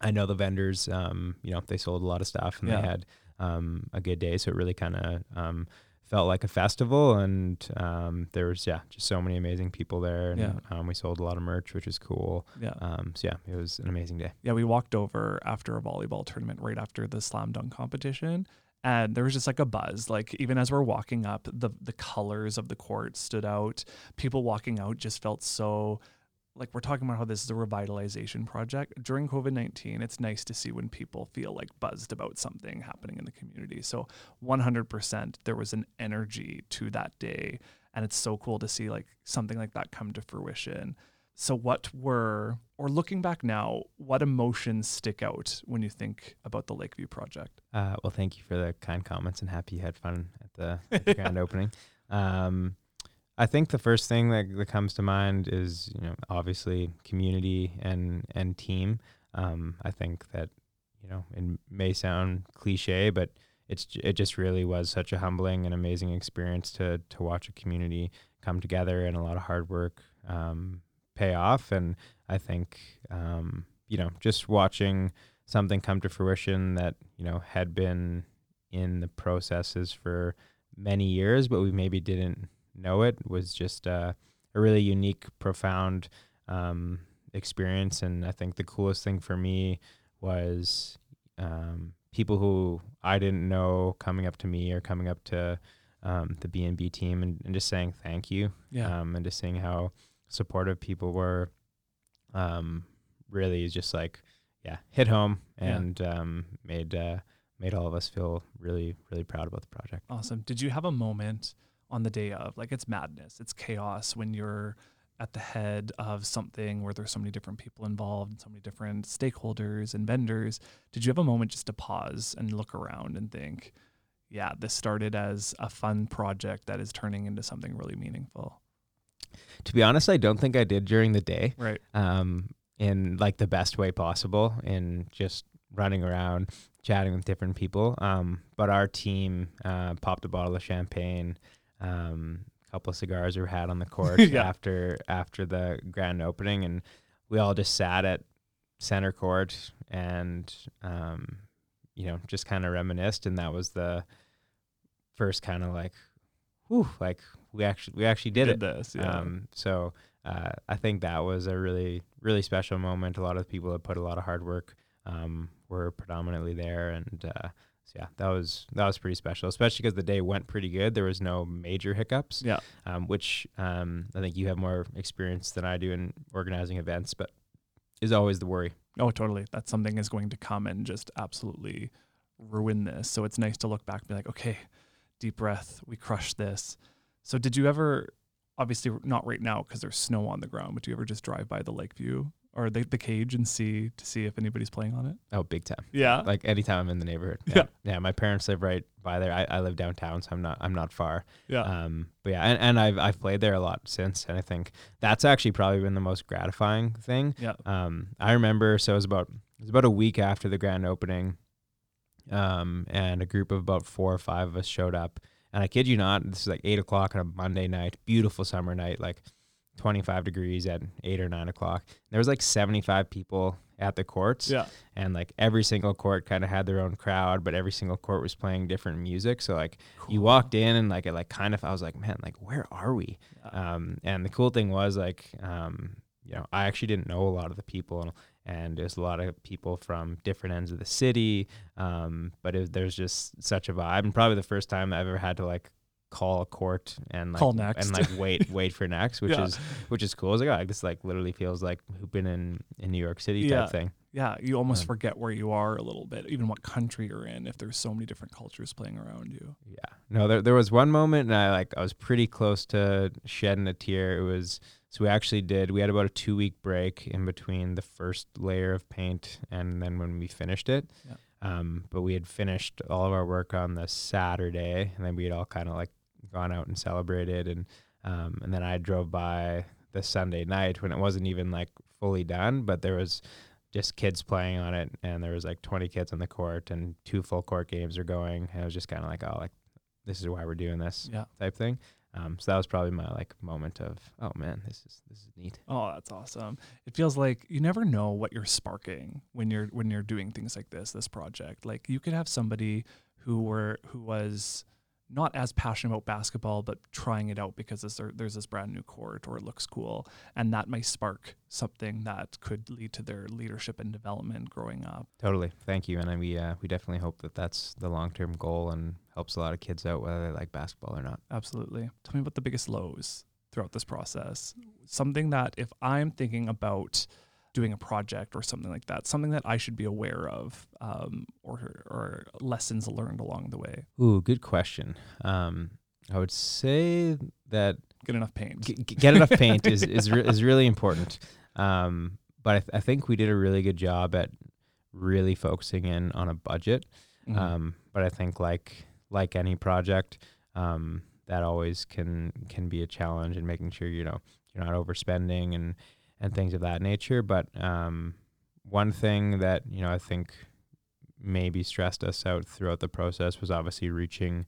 I know the vendors, um, you know, they sold a lot of stuff and Yeah. they had um, a good day. So it really kind of um, felt like a festival. And um, there was yeah, just so many amazing people there. And Yeah. um, we sold a lot of merch, which is cool. yeah Um, so yeah, it was an amazing day. yeah, we walked over after a volleyball tournament right after the slam dunk competition. And there was just like a buzz. Like even as we're walking up, the the colors of the court stood out. People walking out just felt so like we're talking about how this is a revitalization project. During COVID nineteen, it's nice to see when people feel like buzzed about something happening in the community. So one hundred percent there was an energy to that day. And it's so cool to see like something like that come to fruition. So, what were, or looking back now, what emotions stick out when you think about the Lakeview project? Uh, well, thank you for the kind comments and happy you had fun at the, at the grand opening. Um, I think the first thing that, that comes to mind is, you know, obviously community and and team. Um, I think that, you know, it may sound cliche, but it's it just really was such a humbling and amazing experience to to watch a community come together and a lot of hard work um, pay off. And I think, um, you know, just watching something come to fruition that you know had been in the processes for many years, but we maybe didn't know it was just uh, a really unique, profound um, experience. And I think the coolest thing for me was um, people who I didn't know coming up to me or coming up to um, the B and B team and, and just saying thank you Yeah. um, and just seeing how supportive people were um, really is just like yeah hit home Yeah. and um, made uh, made all of us feel really really proud about the project Awesome. Did you have a moment on the day of, like, it's madness, it's chaos when you're at the head of something where there's so many different people involved and so many different stakeholders and vendors? Did you have a moment just to pause and look around and think, yeah, this started as a fun project that is turning into something really meaningful? to be honest i don't think i did during the day Right. um, in like the best way possible in just running around chatting with different people um, but our team uh, popped a bottle of champagne um, a couple of cigars were had on the court Yeah. after after the grand opening and we all just sat at center court and um, you know just kind of reminisced and that was the first kind of like whew, like we actually we actually did, it this. Yeah. um, so uh, I think that was a really, really special moment. A lot of people that put a lot of hard work um, were predominantly there, and uh, so yeah, that was that was pretty special, especially because the day went pretty good. There was no major hiccups, yeah. um, which um, I think you have more experience than I do in organizing events, but is always the worry. Oh, totally. That something is going to come and just absolutely ruin this. So it's nice to look back and be like, okay, deep breath. We crushed this. So did you ever, obviously not right now because there's snow on the ground, but do you ever just drive by the Lakeview or the, the cage and see to see if anybody's playing on it? Oh, big time! Yeah. Like anytime I'm in the neighborhood. Yeah. yeah. My parents live right by there. I, I live downtown, so I'm not I'm not far. yeah. Um, but yeah, and, and I've I've played there a lot since, and I think that's actually probably been the most gratifying thing. yeah. Um, I remember so it was about it was about a week after the grand opening, um, and a group of about four or five of us showed up, and I kid you not, this is like eight o'clock on a Monday night, beautiful summer night, like twenty five degrees at eight or nine o'clock. There was like seventy five people at the courts, Yeah. and like every single court kind of had their own crowd, but every single court was playing different music. So like you walked in and like it like kind of I was like, man, like where are we? Yeah. Um, and the cool thing was like, um, you know, I actually didn't know a lot of the people, and there's a lot of people from different ends of the city. Um, but it, there's just such a vibe, and probably the first time I've ever had to like call a court and like Call next. and like wait wait for next, which Yeah. is which is cool. It's like, oh, this like literally feels like hooping in in New York City type thing. Yeah, you almost Um, forget where you are a little bit, even what country you're in, if there's so many different cultures playing around you. Yeah. No, there there was one moment and I like I was pretty close to shedding a tear. It was so we actually did we had about a two week break in between the first layer of paint and then when we finished it. Yeah. Um, but we had finished all of our work on the Saturday and then we had all kind of like gone out and celebrated and um, and then I drove by the Sunday night when it wasn't even like fully done, but there was just kids playing on it and there was like 20 kids on the court and two full court games are going and it was just kind of like oh like this is why we're doing this Yeah. type thing um, so that was probably my like moment of oh man this is this is neat Oh, that's awesome. It feels like you never know what you're sparking when you're when you're doing things like this, this project. Like you could have somebody who were who was not as passionate about basketball but trying it out because there's, there's this brand new court or it looks cool and that may spark something that could lead to their leadership and development growing up. totally thank you and we uh, we definitely hope that that's the long-term goal and helps a lot of kids out whether they like basketball or not Absolutely. Tell me about the biggest lows throughout this process. Something that if I'm thinking about doing a project or something like that, something that I should be aware of, um, or or lessons learned along the way. ooh good question um, i would say that Get enough paint. g- get enough paint is is, re- is really important. Um, but I, th- I think we did a really good job at really focusing in on a budget. Mhm. Um, but I think like like any project, um, that always can can be a challenge in making sure you know you're not overspending and and things of that nature. But um, one thing that you know I think maybe stressed us out throughout the process was obviously reaching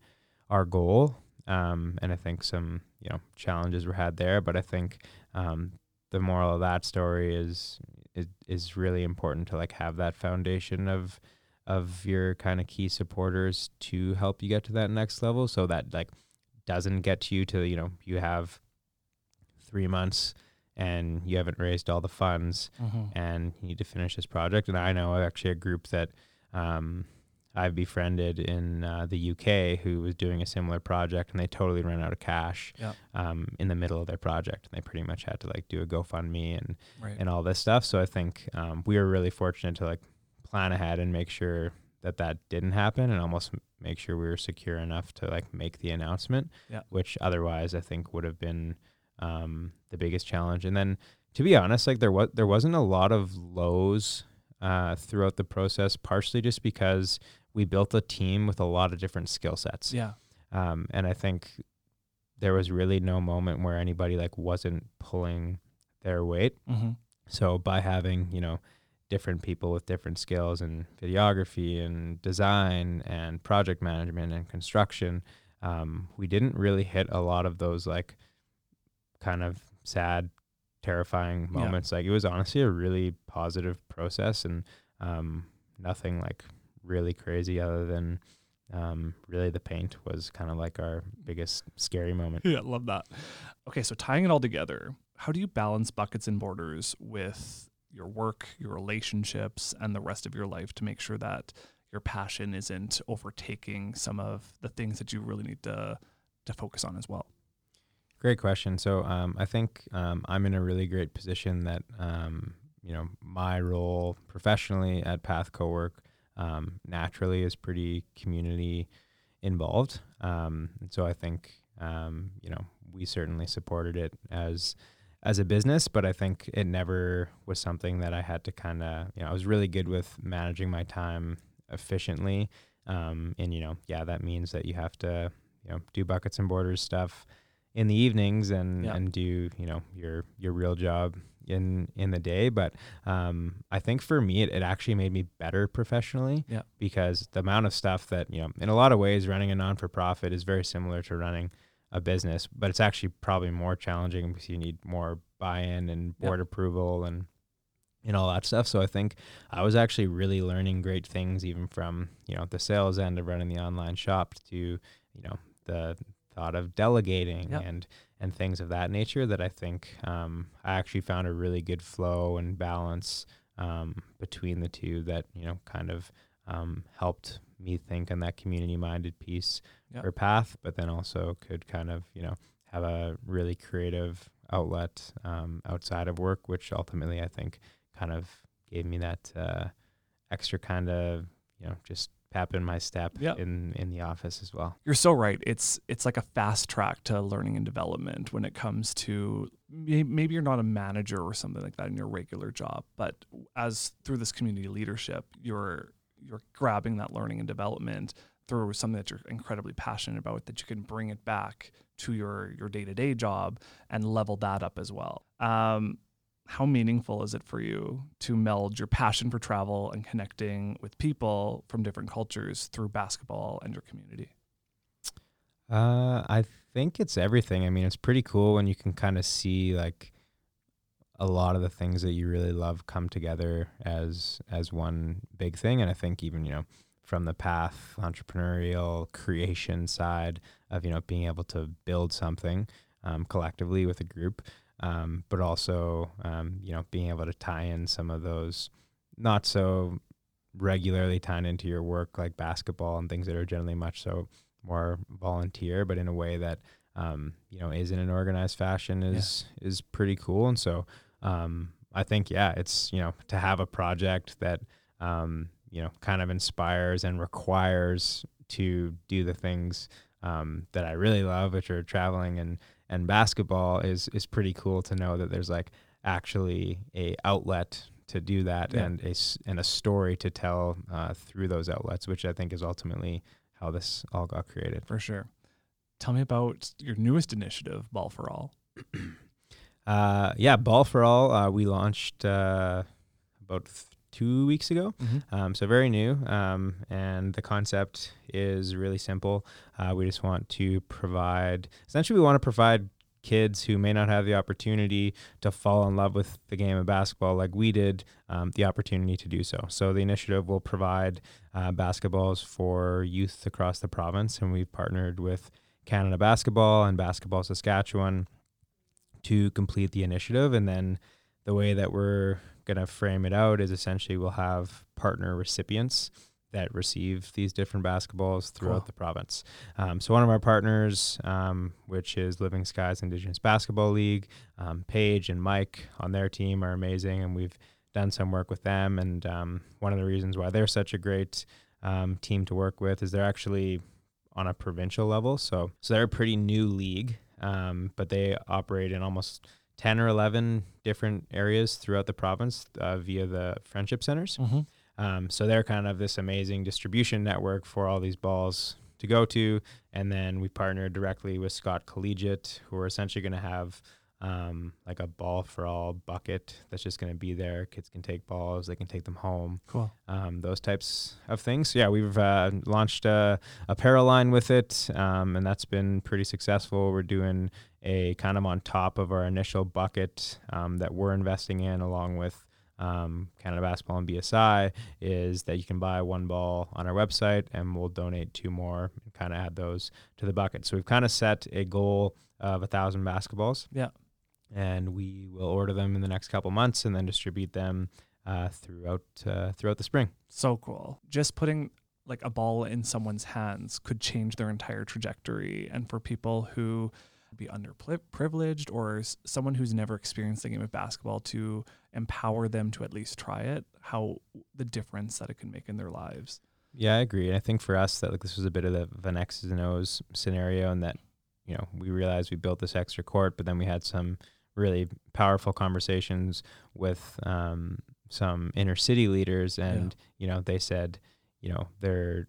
our goal. Um, and I think some you know challenges were had there, but I think um, the moral of that story is is is really important to like have that foundation of of your kind of key supporters to help you get to that next level so that like doesn't get to you to you know you have three months and you haven't raised all the funds Mhm. and you need to finish this project and i know actually a group that um, i've befriended in uh, the uk who was doing a similar project and they totally ran out of cash Yep. um, in the middle of their project and they pretty much had to like do a gofundme and Right. and all this stuff. So I think um, we were really fortunate to like plan ahead and make sure that that didn't happen, and almost make sure we were secure enough to like make the announcement. Yeah. Which otherwise I think would have been um, the biggest challenge. And then to be honest, like there was there wasn't a lot of lows uh, throughout the process, partially just because we built a team with a lot of different skill sets. yeah. Um, and I think there was really no moment where anybody like wasn't pulling their weight. hmm So by having, you know, different people with different skills in videography and design and project management and construction, um, we didn't really hit a lot of those like kind of sad, terrifying Yeah. moments. Like it was honestly a really positive process and um, nothing like really crazy other than um, really the paint was kind of like our biggest scary moment. Yeah, love that. Okay, so tying it all together, how do you balance buckets and borders with your work, your relationships, and the rest of your life to make sure that your passion isn't overtaking some of the things that you really need to to focus on as well? Great question. So um, I think um, I'm in a really great position that um, you know my role professionally at Path Cowork um, naturally is pretty community involved. Um, and so I think um, you know we certainly supported it as as a business, but I think it never was something that I had to kind of you know I was really good with managing my time efficiently. And you know yeah that means that you have to you know do buckets and borders stuff in the evenings and Yeah. and do you know your your real job in in the day but um i think for me it, it actually made me better professionally Yeah. because the amount of stuff that you know in a lot of ways running a non-for-profit is very similar to running a business but it's actually probably more challenging because you need more buy-in and Yeah. board approval and and all that stuff so i think i was actually really learning great things even from you know the sales end of running the online shop to you know the thought of delegating Yep. and and things of that nature that I think um, I actually found a really good flow and balance um, between the two that you know kind of um, helped me think on that community minded piece Yep. or path, but then also could kind of you know have a really creative outlet um, outside of work, which ultimately I think kind of gave me that uh, extra kind of you know just pep in my step Yep. in in the office as well. You're so right. It's it's like a fast track to learning and development when it comes to maybe you're not a manager or something like that in your regular job, but as through this community leadership, you're you're grabbing that learning and development through something that you're incredibly passionate about that you can bring it back to your your day-to-day job and level that up as well. Um, how meaningful is it for you to meld your passion for travel and connecting with people from different cultures through basketball and your community? Uh, I think it's everything. I mean, it's pretty cool when you can kind of see like a lot of the things that you really love come together as as one big thing. And I think even you know from the path entrepreneurial creation side of you know being able to build something um, collectively with a group, um, but also um, you know being able to tie in some of those not so regularly tied into your work like basketball and things that are generally much so more volunteer, but in a way that um, you know is in an organized fashion is is pretty cool. And so um, I think yeah, it's you know to have a project that um, you know kind of inspires and requires to do the things um, that I really love, which are traveling and and basketball is is pretty cool to know that there's like actually a outlet to do that Yeah. and a and a story to tell uh, through those outlets, which I think is ultimately how this all got created. For sure. Tell me about your newest initiative, Ball for All. Uh, yeah, Ball for All, uh, we launched uh, about two weeks ago. Um, so very new. Um, and the concept is really simple. Uh, we just want to provide, essentially, we want to provide kids who may not have the opportunity to fall in love with the game of basketball like we did, um, the opportunity to do so. So the initiative will provide uh, basketballs for youth across the province, and we've partnered with Canada Basketball and Basketball Saskatchewan to complete the initiative. And then the way that we're going to frame it out is essentially we'll have partner recipients that receive these different basketballs throughout Cool. the province. Um, so one of our partners, um, which is Living Skies Indigenous Basketball League, um, Paige and Mike on their team are amazing, and we've done some work with them. And um, one of the reasons why they're such a great um, team to work with is they're actually on a provincial level. So so they're a pretty new league, um, but they operate in almost 10 or 11 different areas throughout the province uh, via the friendship centers. Mm-hmm. Um, so they're kind of this amazing distribution network for all these balls to go to. And then we partnered directly with Scott Collegiate, who are essentially going to have um, like a ball for all bucket that's just going to be there. Kids can take balls, they can take them home Cool. um, those types of things. So yeah, we've uh, launched a apparel line with it, um, and that's been pretty successful. We're doing a kind of on top of our initial bucket um, that we're investing in, along with um, Canada Basketball and BSI, is that you can buy one ball on our website, and we'll donate two more, and kind of add those to the bucket. So we've kind of set a goal of a thousand basketballs. Yeah. And we will order them in the next couple months, and then distribute them uh, throughout uh, throughout the spring. So cool. Just putting like a ball in someone's hands could change their entire trajectory. And for people who be underprivileged or s- someone who's never experienced the game of basketball to empower them to at least try it, how the difference that it can make in their lives. Yeah, I agree. And I think for us that like this was a bit of the, of an X's and O's scenario, and that you know we realized we built this extra court, but then we had some really powerful conversations with um, some inner city leaders, and you know they said, you know, they're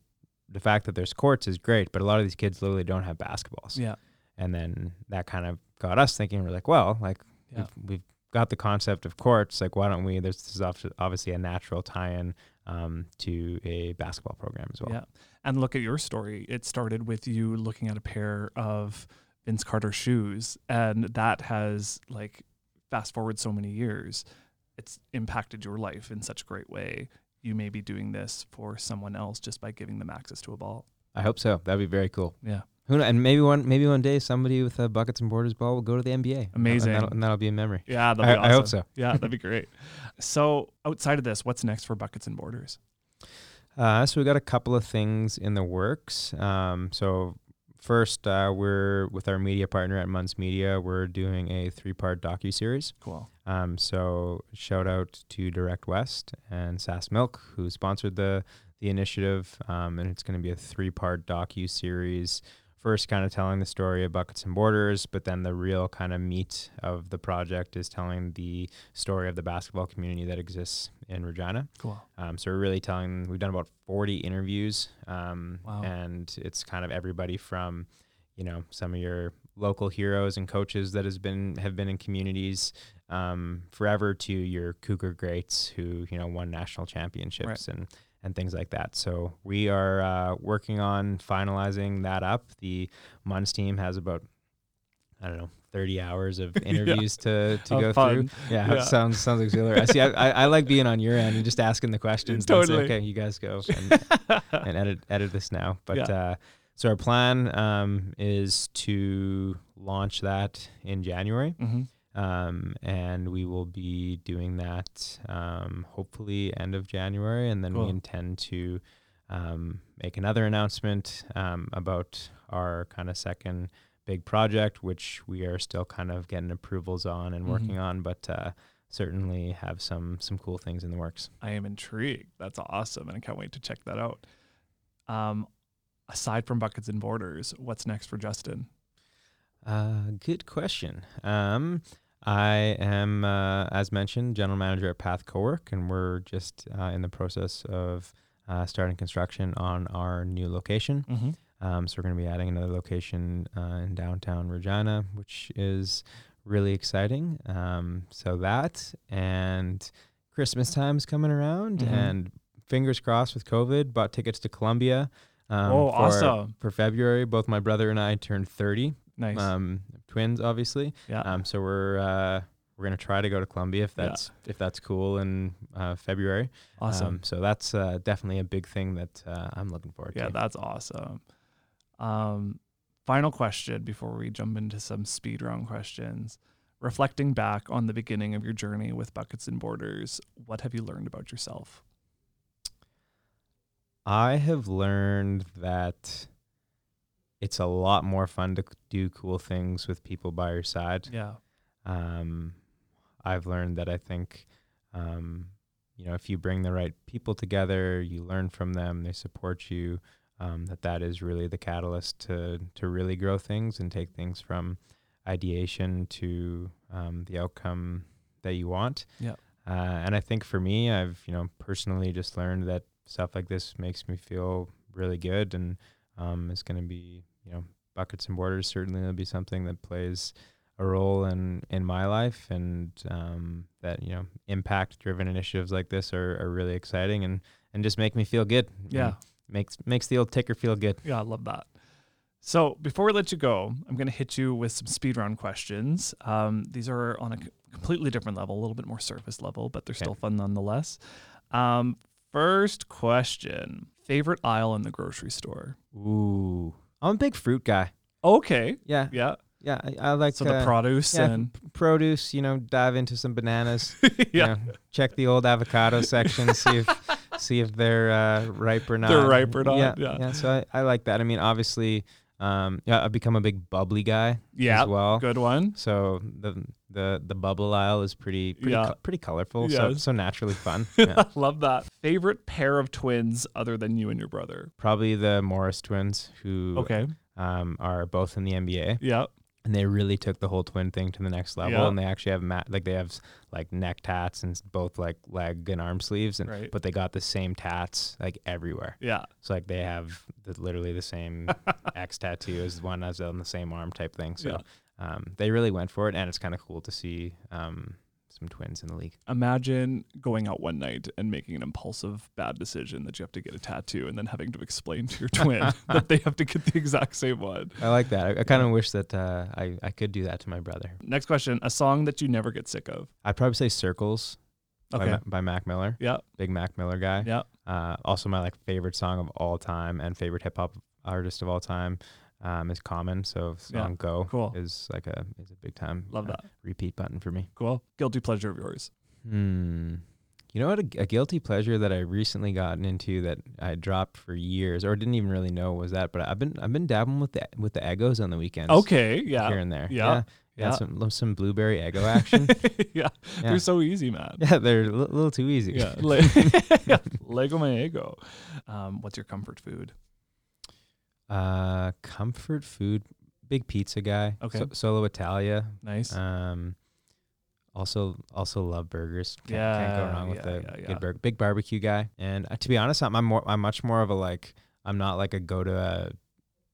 the fact that there's courts is great, but a lot of these kids literally don't have basketballs. Yeah. And then that kind of got us thinking. We're like, well, like Yeah. we've, we've got the concept of courts. Like, why don't we? There's this is obviously a natural tie-in um, to a basketball program as well. Yeah. And look at your story. It started with you looking at a pair of Vince Carter shoes, and that has like fast forward so many years, it's impacted your life in such a great way. You may be doing this for someone else just by giving them access to a ball. I hope so. That'd be very cool. Yeah. Who and maybe one maybe one day somebody with a buckets and borders ball will go to the NBA. Amazing. and that'll, and that'll be a memory. Yeah, that'd be I, I hope so. Yeah, that'd be great. So, outside of this, what's next for Buckets and Borders? Uh, so we got a couple of things in the works. Um, so first, uh, we're with our media partner at Munz Media. We're doing a three-part docu series. Cool. Um, so shout out to Direct West and Sask Milk who sponsored the the initiative, um, and it's going to be a three-part docu series. First, kind of telling the story of Buckets and Borders, but then the real kind of meat of the project is telling the story of the basketball community that exists in Regina. Cool. Um, so we're really telling. We've done about forty interviews, um, Wow. and it's kind of everybody from, you know, some of your local heroes and coaches that has been have been in communities um, forever to your Cougar greats who you know won national championships and and things like that. So we are uh, working on finalizing that up. The Munz team has about I don't know. 30 hours of interviews to, to How go fun. through. Yeah, Yeah. it sounds sounds exhilarating. I see. I, I, I like being on your end and just asking the questions. and say, Totally. okay, you guys go and, and edit edit this now. But Yeah. uh, so our plan um, is to launch that in January, hmm um, and we will be doing that um, hopefully end of January, and then Cool. we intend to um, make another announcement um, about our kind of second big project, which we are still kind of getting approvals on and Mhm. working on, but uh, certainly have some some cool things in the works. I am intrigued. That's awesome, and I can't wait to check that out. Um, aside from Buckets and Borders, what's next for Justin? Uh, good question. Um, I am, uh, as mentioned, general manager at Path Cowork, and we're just uh, in the process of uh, starting construction on our new location. Mm-hmm. Um, so we're going to be adding another location uh, in downtown Regina, which is really exciting. Um, so that and Christmas time's coming around, Mhm. and fingers crossed with COVID. Bought tickets to Colombia. Um, oh, for, awesome! For February, both my brother and I turned 30 Nice. um, twins, obviously. yeah. Um, so we're uh, we're gonna try to go to Colombia if Yeah. that's if that's cool in uh, February. awesome. Um, so that's uh, definitely a big thing that uh, I'm looking forward yeah, to. Yeah, that's awesome. Um, final question before we jump into some speed round questions. Reflecting back on the beginning of your journey with Buckets and Borders, what have you learned about yourself? I have learned that it's a lot more fun to do cool things with people by your side. Yeah. Um, I've learned that I think, um, you know, if you bring the right people together, you learn from them, they support you. Um, that that is really the catalyst to to really grow things and take things from ideation to um, the outcome that you want. Yeah. Uh, and I think for me, I've you know personally just learned that stuff like this makes me feel really good, and um, is going to be you know buckets and borders certainly will be something that plays a role in in my life, and um, that you know impact driven initiatives like this are, are really exciting and and just make me feel good. Yeah. Makes makes the old ticker feel good. Yeah, I love that. So before we let you go, I'm going to hit you with some speed round questions. Um, these are on a completely different level, a little bit more surface level, but they're Okay. still fun nonetheless. Um, first question: favorite aisle in the grocery store? Ooh, I'm a big fruit guy. Okay, Yeah, yeah. yeah. I, I like So the uh, produce yeah, and produce. You know, dive into some bananas. yeah, you know, check the old avocado section, see if see if they're uh, ripe or not. They're ripe or not, Yeah, yeah. So I, I like that. I mean, obviously, um, yeah, I've become a big bubbly guy yeah. as well. Good one. So the the the bubble aisle is pretty pretty, Yeah. co- pretty colorful. So so naturally fun. Yeah. love that. Favorite pair of twins other than you and your brother? Probably the Morris twins, who Okay. um, are both in the NBA, Yeah. and they really took the whole twin thing to the next level. Yeah. And they actually have mat like they have like neck tats and both like leg and arm sleeves, and Right. but they got the same tats like everywhere. Yeah. So like they have the, literally the same X tattoo as one as on the same arm type thing. So um, they really went for it, and it's kind of cool to see um, some twins in the league. Imagine going out one night and making an impulsive bad decision that you have to get a tattoo and then having to explain to your twin that they have to get the exact same one. I like that. I, I kind of wish that uh, I I could do that to my brother. Next question a song that you never get sick of. I'd probably say Circles by, Okay. Ma- by Mac Miller. Yeah. Big Mac Miller guy. Yeah. Uh, also my like favorite song of all time and favorite hip hop artist of all time. Um, is Common. So Yeah, Go cool. is like a is a big time Love uh, that. repeat button for me. Cool. Guilty pleasure of yours. Hmm. You know what? A, a guilty pleasure that I recently gotten into that I dropped for years or didn't even really know was that, but I've been I've been dabbling with the with the Eggos on the weekends. Okay. Yeah. Here and there. Yeah, Yeah. yeah. Some some blueberry Eggo action. yeah. Yeah. They're so easy, man. yeah, they're a little too easy. Yeah. Le- yeah. Lego my Eggo. Um, what's your comfort food? Uh, comfort food, big pizza guy. Okay. So, Solo Italia. Nice. Um, also also love burgers. Can't, can't go wrong with yeah, a yeah, yeah. good burger. Big barbecue guy. And uh, to be honest, I'm, I'm more I'm much more of a like I'm not like a go to a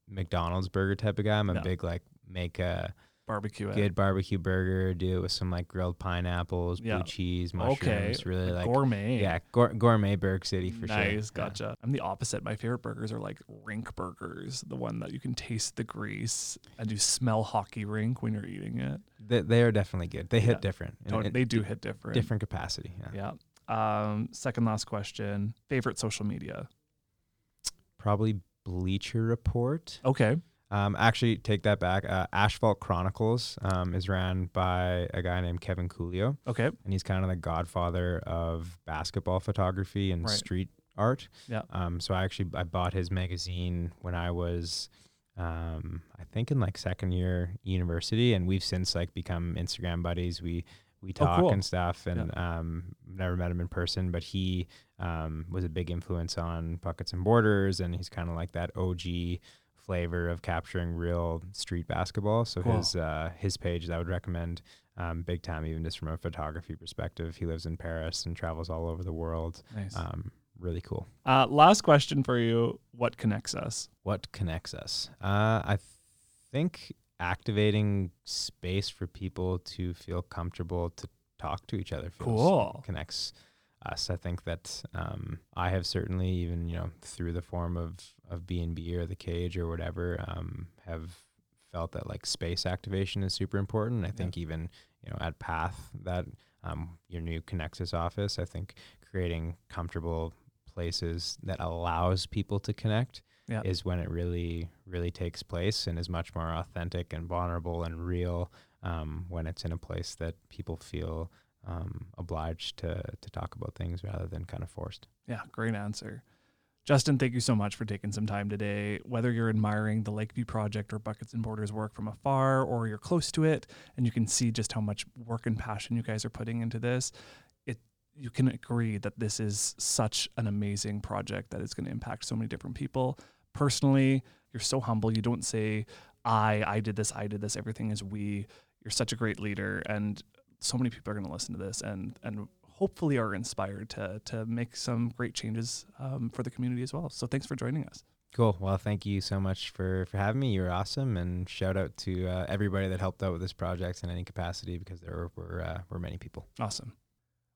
McDonald's burger type of guy. I'm a No. big like make a Barbecue. it. good barbecue burger, do it with some like grilled pineapples, Yeah. blue cheese, Okay. mushrooms. Really like Gourmet. yeah, gour- gourmet Burg City for nice, sure. Yeah. gotcha. I'm the opposite. My favorite burgers are like rink burgers, the one that you can taste the grease and you smell hockey rink when you're eating it. They, they are definitely good. They Yeah. hit different. in they do hit different. different capacity. Yeah. Yeah. Um, second last question. Favorite social media? Probably Bleacher Report. Okay. Um, actually, take that back. Uh, Asphalt Chronicles um, is ran by a guy named Kevin Couliau, Okay. and he's kind of the godfather of basketball photography and Right. street art. Yeah. Um, so I actually I bought his magazine when I was, um, I think in like second year university, and we've since like become Instagram buddies. We we Oh, talk cool. and stuff, and um, never met him in person, but he um, was a big influence on Buckets and Borders, and he's kind of like that OG flavor of capturing real street basketball. So Cool. his uh, his page I would recommend um, big time, even just from a photography perspective. He lives in Paris and travels all over the world. Nice. Um, really cool. Uh, last question for you. What connects us? What connects us? Uh, I think activating space for people to feel comfortable to talk to each other feels Cool. connects us. I think that um, I have certainly, even you know, through the form of of B and B or the cage or whatever, um, have felt that like space activation is super important. I think even you know at Path that um, your new Conexus office, I think creating comfortable places that allows people to connect Yeah. is when it really really takes place and is much more authentic and vulnerable and real um, when it's in a place that people feel um, obliged to to talk about things rather than kind of forced. Yeah, great answer. Justin, thank you so much for taking some time today. Whether you're admiring the Lakeview Project or Buckets and Borders work from afar, or you're close to it and you can see just how much work and passion you guys are putting into this, it you can agree that this is such an amazing project that is going to impact so many different people. Personally, you're so humble. You don't say I, I did this, I did this. Everything is we. You're such a great leader, and so many people are going to listen to this and and hopefully are inspired to to make some great changes um, for the community as well. So thanks for joining us. Cool. Well, thank you so much for for having me. You're awesome, and shout out to uh, everybody that helped out with this project in any capacity because there were uh, were many people. Awesome.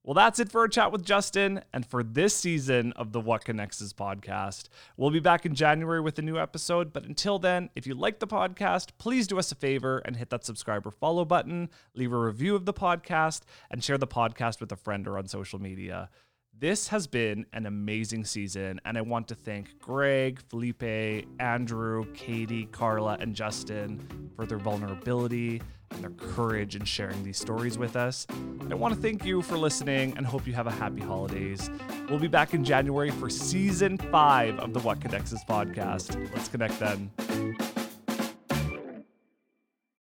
Well, that's it for our chat with Justin and for this season of the What Connects Us podcast. We'll be back in January with a new episode, but until then, if you like the podcast, please do us a favor and hit that subscribe or follow button, leave a review of the podcast, and share the podcast with a friend or on social media. This has been an amazing season, and I want to thank Greg, Felipe, Andrew, Katie, Carla, and Justin for their vulnerability and their courage in sharing these stories with us. I want to thank you for listening and hope you have a happy holidays. We'll be back in January for season five of the What Connects Us podcast. Let's connect then.